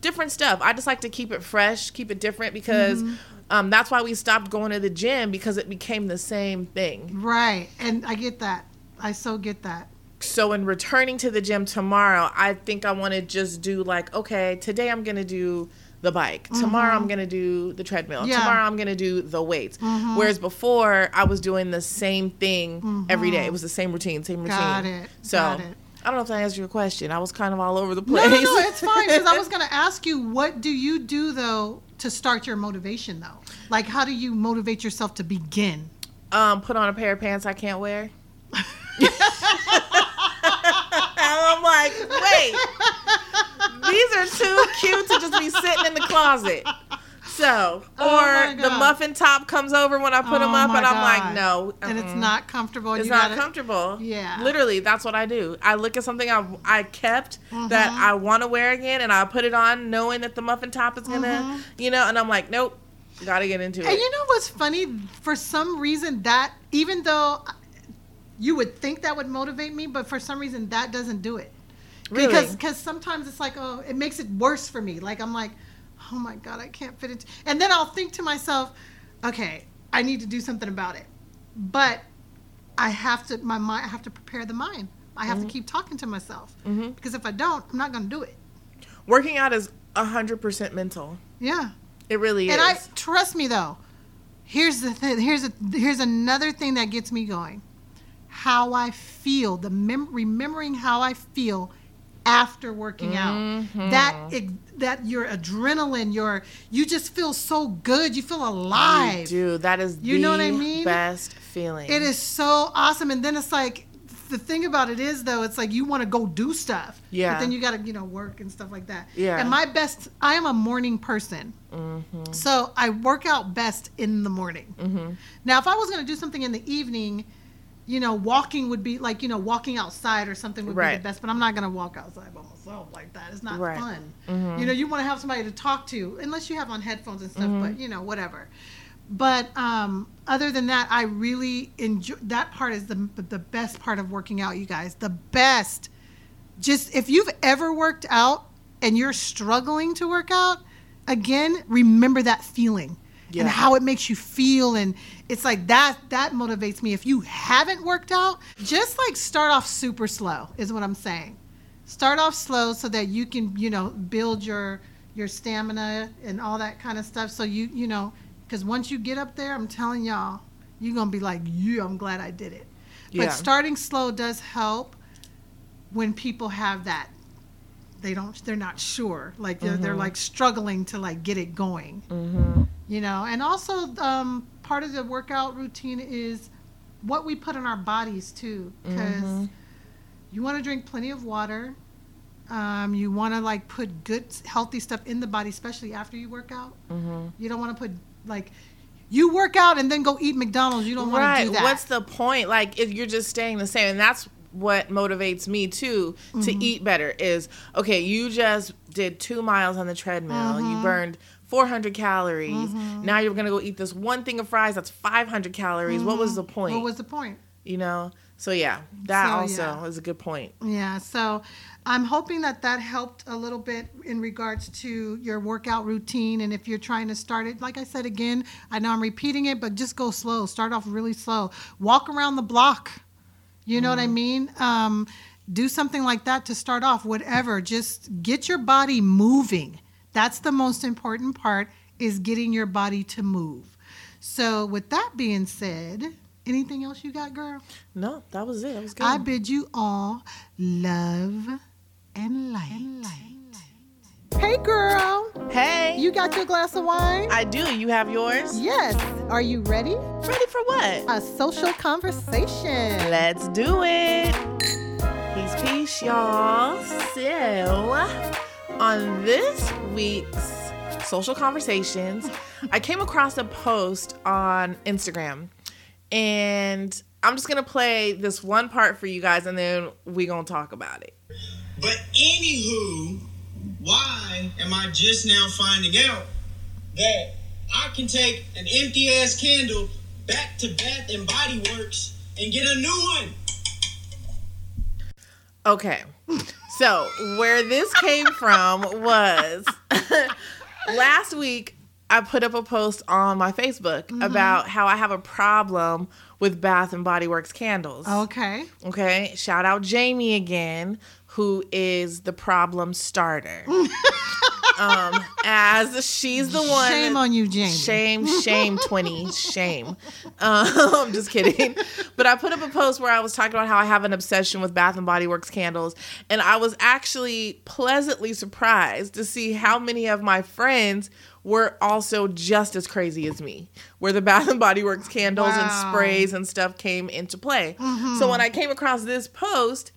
different stuff. I just like to keep it fresh, keep it different because Mm-hmm. um, that's why we stopped going to the gym because it became the same thing. Right. And I get that. I so get that. So in returning to the gym tomorrow, I think I want to just do like, okay, today I'm gonna do the bike. Tomorrow I'm gonna do the treadmill. Mm-hmm. Yeah. Tomorrow I'm gonna do the weights. Whereas before I was doing the same thing every day. It was the same routine, same routine. Mm-hmm. Got it. So Got it. I don't know if that answers your question. I was kind of all over the No, place. no, no, it's fine. Because I was going <laughs> to ask you, what do you do though to start your motivation though? Like, how do you motivate yourself to begin? um, put on a pair of pants I can't wear. <laughs> <laughs> I don't like, wait, these are too cute to just be sitting in the closet. So, Oh or the muffin top comes over when I put them Oh up, and I'm like, God. no, and it's not comfortable. It's you not gotta- comfortable. Yeah. Literally, that's what I do. I look at something I, I kept that Mm-hmm. I want to wear again, and I put it on knowing that the muffin top is gonna, you know, and I'm like, nope, gotta get into Mm-hmm. And you know what's funny? For some reason, that even though you would think that would motivate me, but for some reason that doesn't do it. Really? Because because sometimes it's like oh, it makes it worse for me. Like I'm like, oh my god, I can't fit into. And then I'll think to myself, okay, I need to do something about it. But I have to my mind. I have to prepare the mind. I have to mm-hmm. keep talking to myself mm-hmm. because if I don't, I'm not going to do it. Working out is hundred percent mental. Yeah. It really And is. And I trust me though. Here's the thing. Here's a, here's another thing that gets me going. How I feel. The mem- remembering how I feel after working out. That that your adrenaline, your you just feel so good. You feel alive. Dude, that is You the know what I mean? best feeling. It is so awesome. And then it's like the thing about it is though, it's like you want to go do stuff. Yeah. But then you gotta, you know, work and stuff like that. Yeah. And my best I am a morning person. Mm-hmm. So I work out best in the morning. Now if I was gonna do something in the evening, you know, walking would be like, you know, walking outside or something would be the best, but I'm not gonna walk outside by myself like that. It's not Right. Mm-hmm. fun. You know, you want to have somebody to talk to, unless you have on headphones and stuff, Mm-hmm. but you know, whatever. But um, other than that, I really enjoy that part is the the best part of working out, you guys. The best. Just if you've ever worked out and you're struggling to work out, again, remember that feeling Yeah. and how it makes you feel and it's like that that motivates me. If you haven't worked out, just like start off super slow is what I'm saying. Start off slow so that you can, you know, build your your stamina and all that kind of stuff so you, you know, cuz once you get up there, I'm telling y'all, you're to be like, "Yeah, I'm glad I did it." Yeah. But starting slow does help when people have that they don't they're not sure like they're, they're like struggling to like get it going you know and also um, part of the workout routine is what we put in our bodies too because you want to drink plenty of water um, you want to like put good healthy stuff in the body especially after you work out you don't want to put like you work out and then go eat mcdonald's you don't want to right. do that What's the point? Like, if you're just staying the same, and that's what motivates me too to Mm-hmm. eat better. Is okay. You just did two miles on the treadmill. Mm-hmm. You burned 400 calories. Now you're gonna go eat this one thing of fries that's 500 calories. What was the point? Mm-hmm. what was the point you know. So yeah, that So, also yeah. is a good point. Yeah, so I'm hoping that that helped a little bit in regards to your workout routine. And if you're trying to start it, like I said again, I know I'm repeating it, but just go slow. Start off really slow. Walk around the block. You know what I mean? Um, do something like that to start off, whatever. Just get your body moving. That's the most important part is getting your body to move. So with that being said, anything else you got, girl? No, that was it. That was good. I bid you all love and light. Hey, girl. hey, You got your glass of wine? I do. You have yours. yes. Are you ready? Ready for what? A social conversation. Let's do it. Peace, peace, y'all. So, on this week's social conversations, I came across a post on Instagram, and I'm just gonna play this one part for you guys, and then we gonna talk about it. But anywho, why am I just now finding out that I can take an empty ass candle back to Bath and Body Works and get a new one? Okay. So, where this came from was <laughs> last week I put up a post on my Facebook mm-hmm. about how I have a problem with Bath and Body Works candles. Okay. Okay? Shout out Jamie again, who is the problem starter. <laughs> um as she's the one Shame on you, Jamie. Shame, <laughs> shame, 20, shame. Um, <laughs> I'm just kidding. But I put up a post where I was talking about how I have an obsession with Bath and Body Works candles, and I was actually pleasantly surprised to see how many of my friends were also just as crazy as me, where the Bath and Body Works candles and sprays and stuff came into play. So when I came across this post,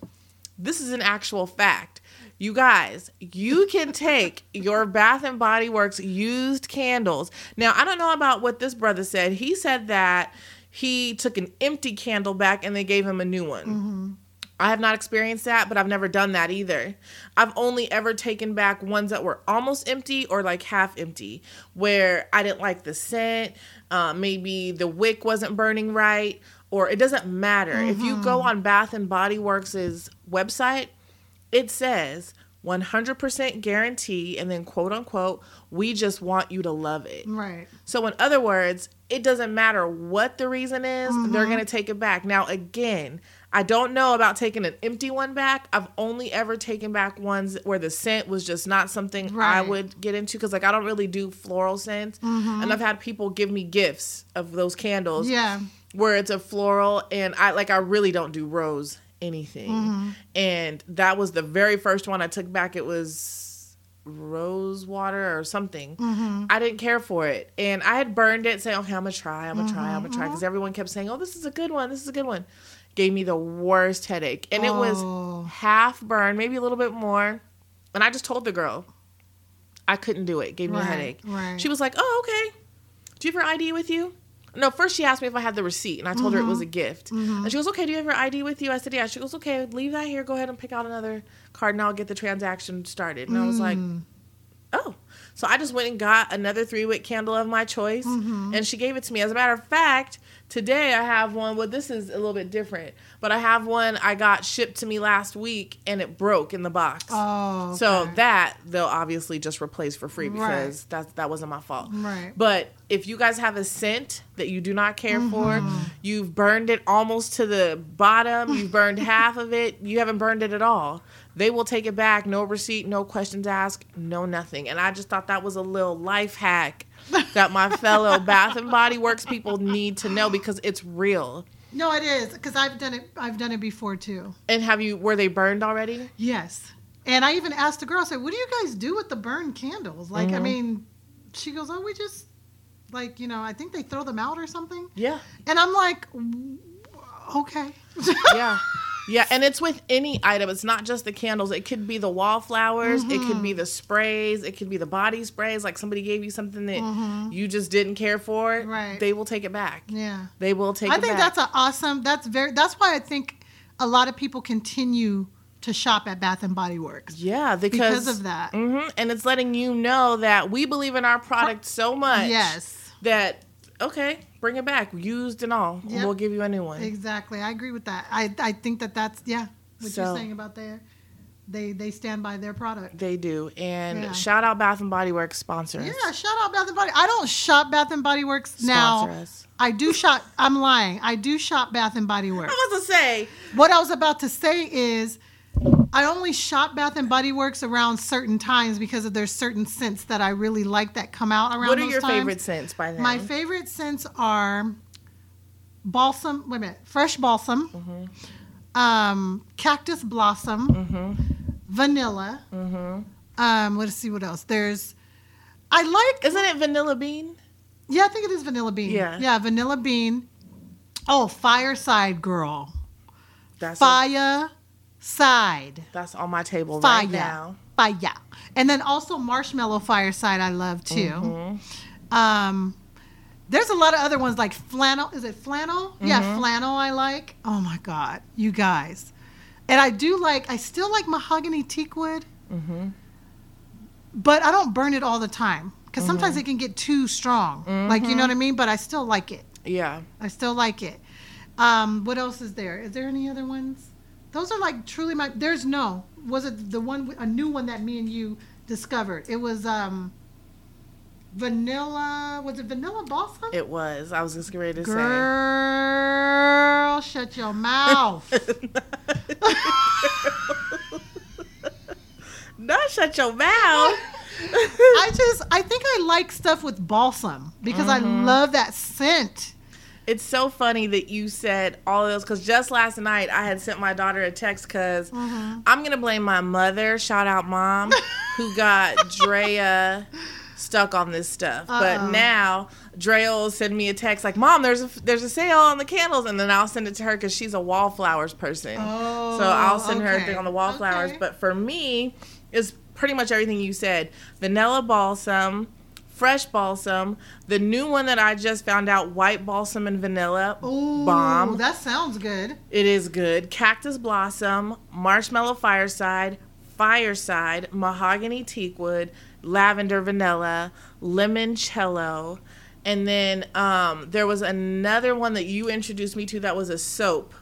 This is an actual fact. You guys, you can take your Bath and Body Works used candles. Now, I don't know about what this brother said. He said that he took an empty candle back and they gave him a new one. I have not experienced that, but I've never done that either. I've only ever taken back ones that were almost empty or like half empty, where I didn't like the scent, uh, maybe the wick wasn't burning right, or it doesn't matter. If you go on Bath and Body Works' website, it says 100% guarantee, and then quote unquote, we just want you to love it. Right. So, in other words, it doesn't matter what the reason is, they're mm-hmm. going to take it back. Now, again, I don't know about taking an empty one back. I've only ever taken back ones where the scent was just not something I would get into because, like, I don't really do floral scents. Mm-hmm. And I've had people give me gifts of those candles Yeah. where it's a floral, and I like, I really don't do rose anything. Mm-hmm. And that was the very first one I took back. It was rose water or something. Mm-hmm. I didn't care for it. And I had burned it saying, okay, I'm gonna try, I'm gonna try, I'm gonna mm-hmm, try. Because everyone kept saying, oh, this is a good one, this is a good one. Gave me the worst headache. And it Oh. was half burned, maybe a little bit more. And I just told the girl, I couldn't do it. Gave me a headache. right. She was like, oh, okay. Do you have your ID with you? No, first she asked me if I had the receipt, and I told her it was a Mm-hmm. gift. And she goes, "Okay, do you have your ID with you?" I said, "Yeah." She goes, "Okay, leave that here. Go ahead and pick out another card, and I'll get the transaction started." And I was like, Mm. "Oh." So I just went and got another three wick candle of my choice, Mm-hmm. and she gave it to me. As a matter of fact, today I have one. Well, this is a little bit different, but I have one I got shipped to me last week, and it broke in the box. Oh. So that they'll obviously just replace for free Right. because that that wasn't my fault. Right. But if you guys have a scent that you do not care Mm-hmm. for, you've burned it almost to the bottom, you've burned <laughs> half of it, you haven't burned it at all. They will take it back, no receipt, no questions asked, no nothing. And I just thought that was a little life hack that my fellow <laughs> Bath and Body Works people need to know because it's real. No, it is because I've done it. I've done it before too. And have you were they burned already? Yes. And I even asked the girl, I said, what do you guys do with the burned candles? Like, Mm-hmm. I mean, she goes, oh, we just, like, you know, I think they throw them out or something. Yeah. And I'm like, "W- okay. yeah <laughs> yeah and it's with any item it's not just the candles it could be the wallflowers it could be the sprays it could be the body sprays like somebody gave you something that you just didn't care for Right. they will take it back yeah. they will take it back. I think back that's an awesome, that's very, that's why I think a lot of people continue to shop at Bath and Body Works. yeah because, Because of that. hmm and it's letting you know that we believe in our product so much Yes. that okay bring it back used and all Yep. we'll give you a new one Exactly. I agree with that. I, I think that that's, yeah, what So- you're saying about there. they, they stand by their product. they do and Yeah. shout out bath and body works sponsors Yeah, shout out Bath and Body. I don't shop Bath and Body Works now. Sponsor us. I do shop. I'm lying. I do shop Bath and Body <laughs> Works. i was to say What I was about to say is, I only shop Bath and Body Works around certain times because of there's certain scents that I really like that come out around. what are your times. favorite scents by then My favorite scents are balsam. Wait a minute, fresh balsam, Mm-hmm. um, cactus blossom, vanilla. Mm-hmm. Um, let's see what else. There's, I like. Isn't it vanilla bean? Yeah, I think it is vanilla bean. Yeah. Yeah, vanilla bean. Oh, fireside girl. That's Fire side. that's on my table Fire. right now. Fire. And then also marshmallow fireside I love too. Mm-hmm. Um there's a lot of other ones like flannel. Is it flannel? Yeah, Mm-hmm. flannel I like. Oh my god, you guys. And I do like I still like mahogany teakwood. Mm-hmm. But I don't burn it all the time because sometimes Mm-hmm. it can get too strong. Like you know what I mean? But I still like it. Yeah. I still like it. Um, what else is there? Is there any other ones? Those are like truly my. There's no. Was it the one? A new one that me and you discovered? It was um. Vanilla. Was it vanilla balsam? It was. I was just ready to Girl, shut your mouth. say. <laughs> Not shut your mouth. I just. I think I like stuff with balsam because I love that scent. It's so funny that you said all of those because just last night I had sent my daughter a text because mm-hmm. I'm gonna blame my mother. Shout out mom, who got <laughs> Drea stuck on this stuff. Uh-oh. But now Dre will send me a text like, "Mom, there's a there's a sale on the candles," and then I'll send it to her because she's a wallflowers person. Oh, so I'll send her a thing on the wallflowers. Okay. But for me, it's pretty much everything you said: vanilla balsam. Fresh balsam, the new one that I just found out, white balsam and vanilla, Ooh, bomb. That sounds good. It is good. Cactus Blossom, Marshmallow Fireside, Fireside, Mahogany Teakwood, Lavender Vanilla, Limoncello, and then um, there was another one that you introduced me to that was a soap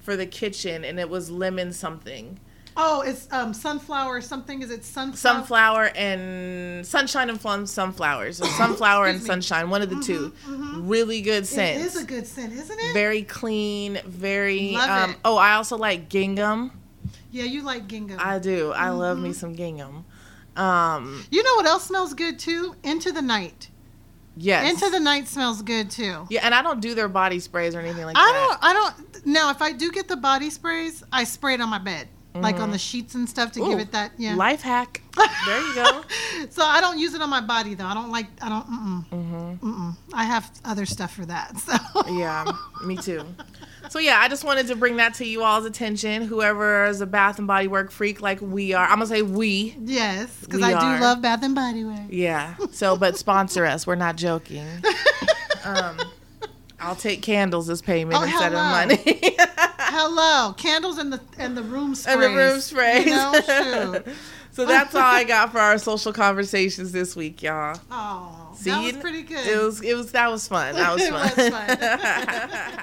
for the kitchen, and it was lemon something. Oh, it's um sunflower something. Is it sunflower? Sunflower and sunshine and plum sunflowers. <coughs> Sunflower and sunshine, one of the 2 Really good It scent. is a good scent, isn't it? very clean, very Love um it. oh, I also like gingham. yeah, you like gingham. I do. I love Mm-hmm. me some gingham. Um, you know what else smells good too? Into the night. yes. Into the night smells good too. yeah, and I don't do their body sprays or anything like I that. I don't. I don't. Now, if I do get the body sprays, I spray it on my bed, like on the sheets and stuff to give Mm-hmm. It that. Yeah. Life hack. There you go. <laughs> So I don't use it on my body though. I don't like. I don't. Mm-mm. Mm-hmm. Mm-mm. I have other stuff for that. So. <laughs> yeah, me too. So yeah, I just wanted to bring that to you all's attention. Whoever is a Bath and Body Work freak like we are, I'm gonna say we. Yes, because I are. do love Bath and Body Work. Yeah. So, <laughs> but sponsor us. We're not joking. Um, I'll take candles as payment Oh, instead of money. Hello, candles and the and the room sprays. and the room sprays. You know, <laughs> shoot. so that's all I got for our social conversations this week, y'all. Oh, See, that was pretty good. It was. It was. That was fun. That was <laughs> It fun. was fun.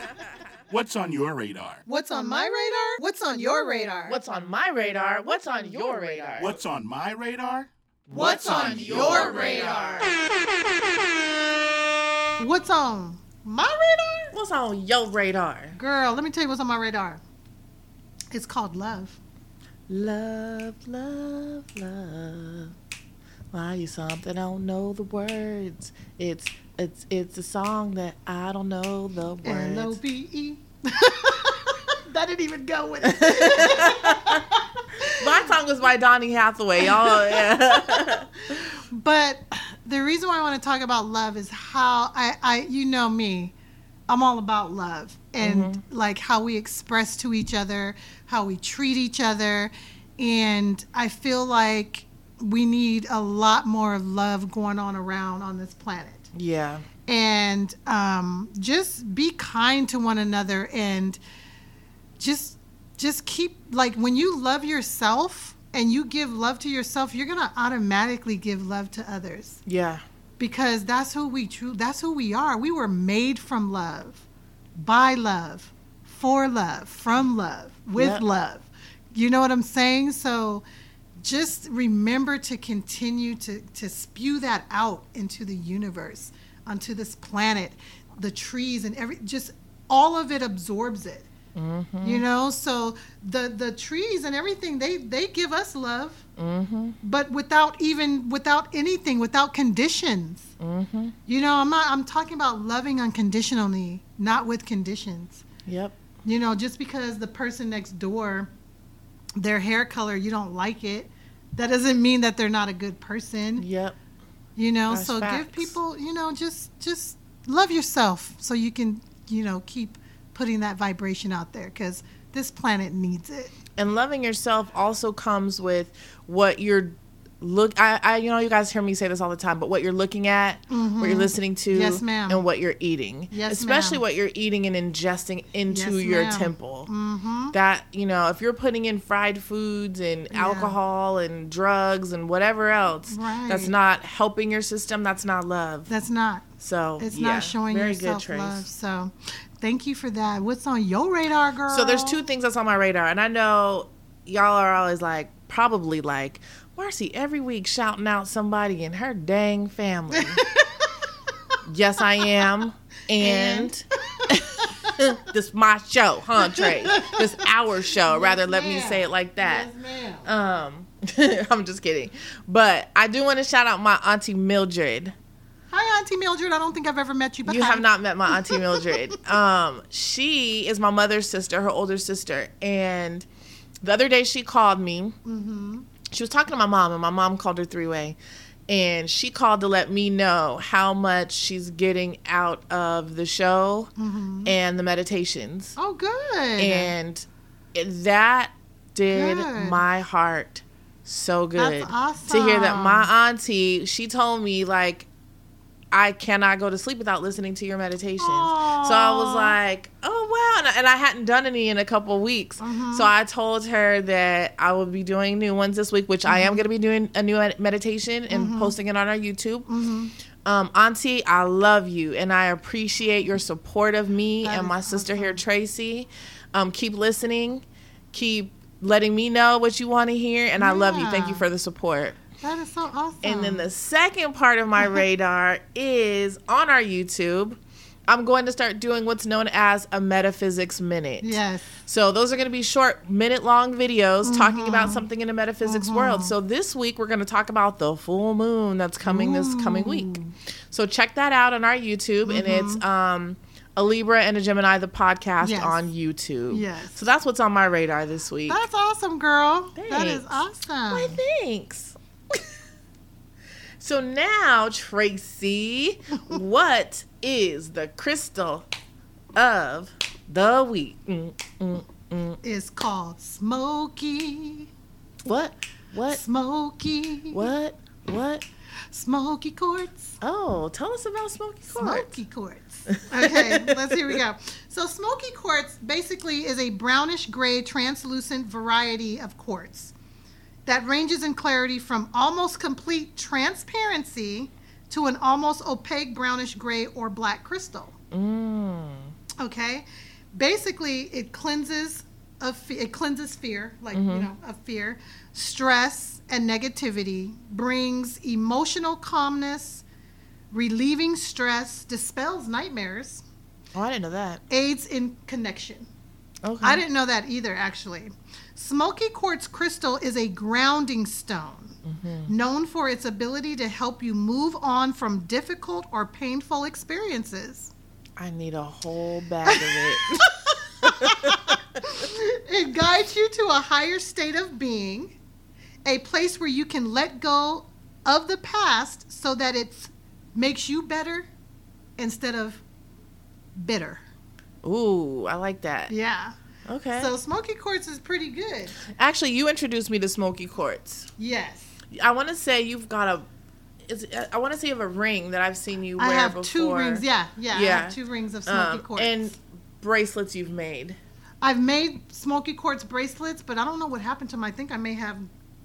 <laughs> What's on your radar? What's on my radar? What's on your radar? What's on my radar? What's on your radar? What's on my radar? What's on your radar? What's on my radar? What's on your radar? Girl, let me tell you what's on my radar. It's called love. Love, love, love. Why you something I don't know the words? It's it's it's a song that I don't know the words. V E. <laughs> That didn't even go with it. <laughs> My song was by Donny Hathaway, y'all. Yeah. <laughs> But the reason why I want to talk about love is how I, I you know me, I'm all about love and like how we express to each other, how we treat each other, and I feel like we need a lot more love going on around on this planet. yeah. And um, just be kind to one another and just just keep like when you love yourself and you give love to yourself, you're gonna automatically give love to others Yeah. Because that's who we true that's who we are. We were made from love, by love, for love, from love, with Yep. love. You know what I'm saying? So just remember to continue to to spew that out into the universe, onto this planet, the trees and every just all of it absorbs it. You know, so the the trees and everything they they give us love. But without even without anything without conditions. Mm-hmm. you know i'm not i'm talking about loving unconditionally not with conditions. Yep. you know just because the person next door their hair color you don't like it that doesn't mean that they're not a good person. Yep. you know That's so give people you know just just love yourself so you can you know keep putting that vibration out there because this planet needs it and loving yourself also comes with what you're look I, I you know you guys hear me say this all the time but what you're looking at what you're listening to Mm-hmm. Yes, ma'am. and what you're eating Yes, especially ma'am. what you're eating and ingesting into Yes, your ma'am. temple mm-hmm that you know if you're putting in fried foods and alcohol and drugs and whatever else right. that's not helping your system that's not love that's not so It's yeah, not showing very yourself good, Trace. love. So, thank you for that. What's on your radar, girl? So there's two things that's on my radar, and I know y'all are always like, probably like, Marcy every week shouting out somebody in her dang family. <laughs> yes, I am, and. <laughs> this my show, huh, Trey? This our show. Rather, let me say it like that. Yes, ma'am. Um, <laughs> I'm just kidding, but I do want to shout out my auntie Mildred. Hi, Auntie Mildred. I don't think I've ever met you, but You hi. have not met my <laughs> auntie Mildred. um, she is my mother's sister, her older sister, and the other day she called me. Mm-hmm. She was talking to my mom, and my mom called her three way, and she called to let me know how much she's getting out of the show and the meditations. Oh, good. And that did Good. my heart so good That's to hear that my auntie she told me like I cannot go to sleep without listening to your meditations. So I was like, oh wow, and I, and I hadn't done any in a couple weeks. Mm-hmm. So I told her that I would be doing new ones this week, which I Mm-hmm. am going to be doing a new meditation and posting it on our YouTube. Mm-hmm. Um, Auntie, I love you and I appreciate your support of me That and my sister here, Tracy. Um, keep listening, keep letting me know what you want to hear, and I love you. Thank you for the support. That is so awesome. And then the second part of my <laughs> radar is on our YouTube. I'm going to start doing what's known as a metaphysics minute. yes. So those are going to be short, minute long videos talking Mm-hmm. about something in the metaphysics world. So this week we're going to talk about the full moon that's coming this coming week. So check that out on our YouTube, and it's um, a Libra and a Gemini, the podcast Mm-hmm. Yes. on YouTube. Yes. So that's what's on my radar this week. That's awesome, girl. That is awesome. Why, thanks. So now, Tracy, what is the crystal of the week? Mm, mm, mm. It's called Smoky. What? What? Smoky. What? What? Smoky quartz. Oh, tell us about smoky quartz. Smoky quartz. Okay, let's here we go. So smoky quartz basically is a brownish gray translucent variety of quartz that ranges in clarity from almost complete transparency to an almost opaque brownish gray or black crystal. Mm. Okay, basically it cleanses of fe- it cleanses fear, like you know, of fear, stress and negativity, brings emotional calmness, relieving stress, dispels nightmares, Oh, I didn't know that. aids in connection. Okay. I didn't know that either, actually. Smoky quartz crystal is a grounding stone, mm-hmm. known for its ability to help you move on from difficult or painful experiences. I need a whole bag of it. <laughs> It guides you to a higher state of being, a place where you can let go of the past so that it makes you better instead of bitter. Ooh, I like that. Yeah. Okay. So smoky quartz is pretty good. Actually, you introduced me to smoky quartz. Yes. I want to say you've got a. I want to say you have a ring that I've seen you wear I have before. two rings. Yeah, yeah. I Yeah. have two rings of smoky Um, quartz. and bracelets you've made. I've made smoky quartz bracelets, but I don't know what happened to them. I think I may have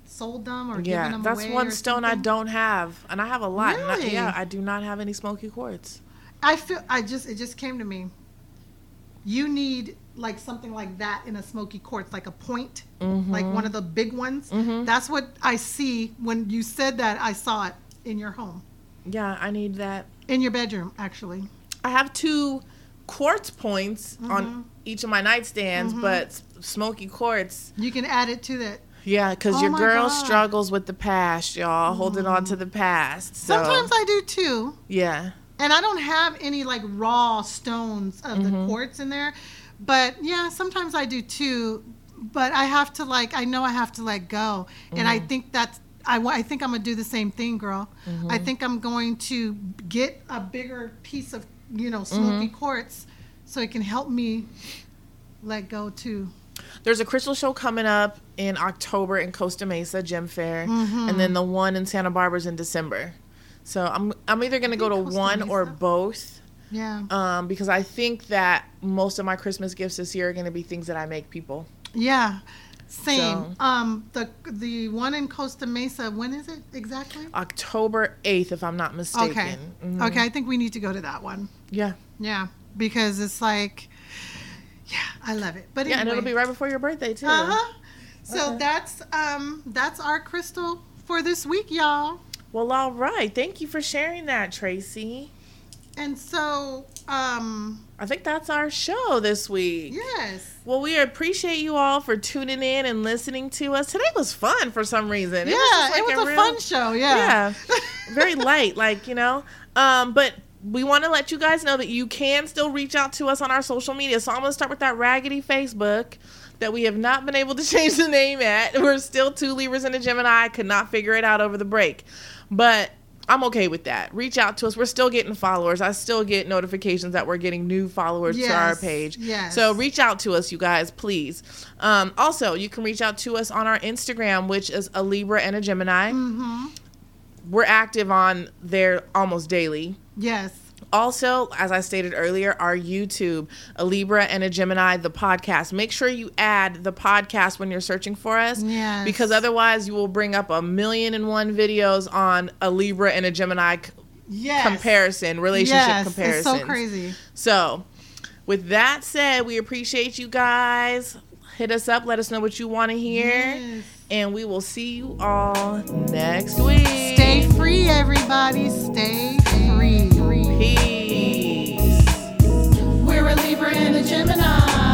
sold them or given Yeah, them that's away one or stone I don't have, and I have a lot. and I- Really? yeah, I do not have any smoky quartz. I feel I just it just came to me. You need like something like that in a smoky quartz, like a point, like one of the big ones. That's what I see when you said that. I saw it in your home, Yeah, I need that. in your bedroom, actually. I have two quartz points Mm-hmm. on each of my nightstands, but smoky quartz. You can add it to that. Yeah, because Oh your girl God. struggles with the past, y'all, holding on to the past. So, Sometimes I do too. yeah. And I don't have any like raw stones of Mm-hmm. the quartz in there. But yeah, sometimes I do too. But I have to like I know I have to let go. And Mm-hmm. I think that's I, I think I'm gonna do the same thing, girl. Mm-hmm. I think I'm going to get a bigger piece of you know smoky Mm-hmm. quartz, so it can help me let go too. There's a crystal show coming up in October in Costa Mesa Gem Fair, Mm-hmm. and then the one in Santa Barbara's in December. So I'm I'm either gonna go to Costa one or both, Yeah, um, because I think that most of my Christmas gifts this year are gonna be things that I make people. yeah, same. So- Um, the the one in Costa Mesa. When is it exactly? October 8th, if I'm not mistaken. Okay. Mhm. Okay, I think we need to go to that one. Yeah. Yeah, because it's like, yeah, I love it. But Yeah, and it'll be right before your birthday too. Uh huh. So that's um that's our crystal for this week, y'all. Well, all right. Thank you for sharing that, Tracy. And so um I think that's our show this week. yes, Well, we appreciate you all for tuning in and listening to us. Today was fun for some reason. yeah, it like was a, real- fun show. Yeah. Yeah, <laughs> very light, like you know. Um, but we want to let you guys know that you can still reach out to us on our social media. So I'm gonna start with that raggedy Facebook that we have not been able to <laughs> change the name at. We're still two Libras and a Gemini. I could not figure it out over the break. But I'm okay with that. Reach out to us. We're still getting followers. I still get notifications that we're getting new followers to our page. yes. So reach out to us, you guys, please. Um, also, you can reach out to us on our Instagram, which is a Libra and a Gemini. Mm-hmm. We're active on there almost daily. Yes. Also, as I stated earlier, our YouTube, a Libra and a Gemini, the podcast. Make sure you add the podcast when you're searching for us. Yes. Because otherwise, you will bring up a million and one videos on a Libra and a Gemini c- Yes. comparison, relationship yes. comparison. It's so crazy. So, with that said, we appreciate you guys. Hit us up. Let us know what you want to hear. Yes. And we will see you all next week. Stay free, everybody. Stay free. Peace. We're a Libra and a Gemini.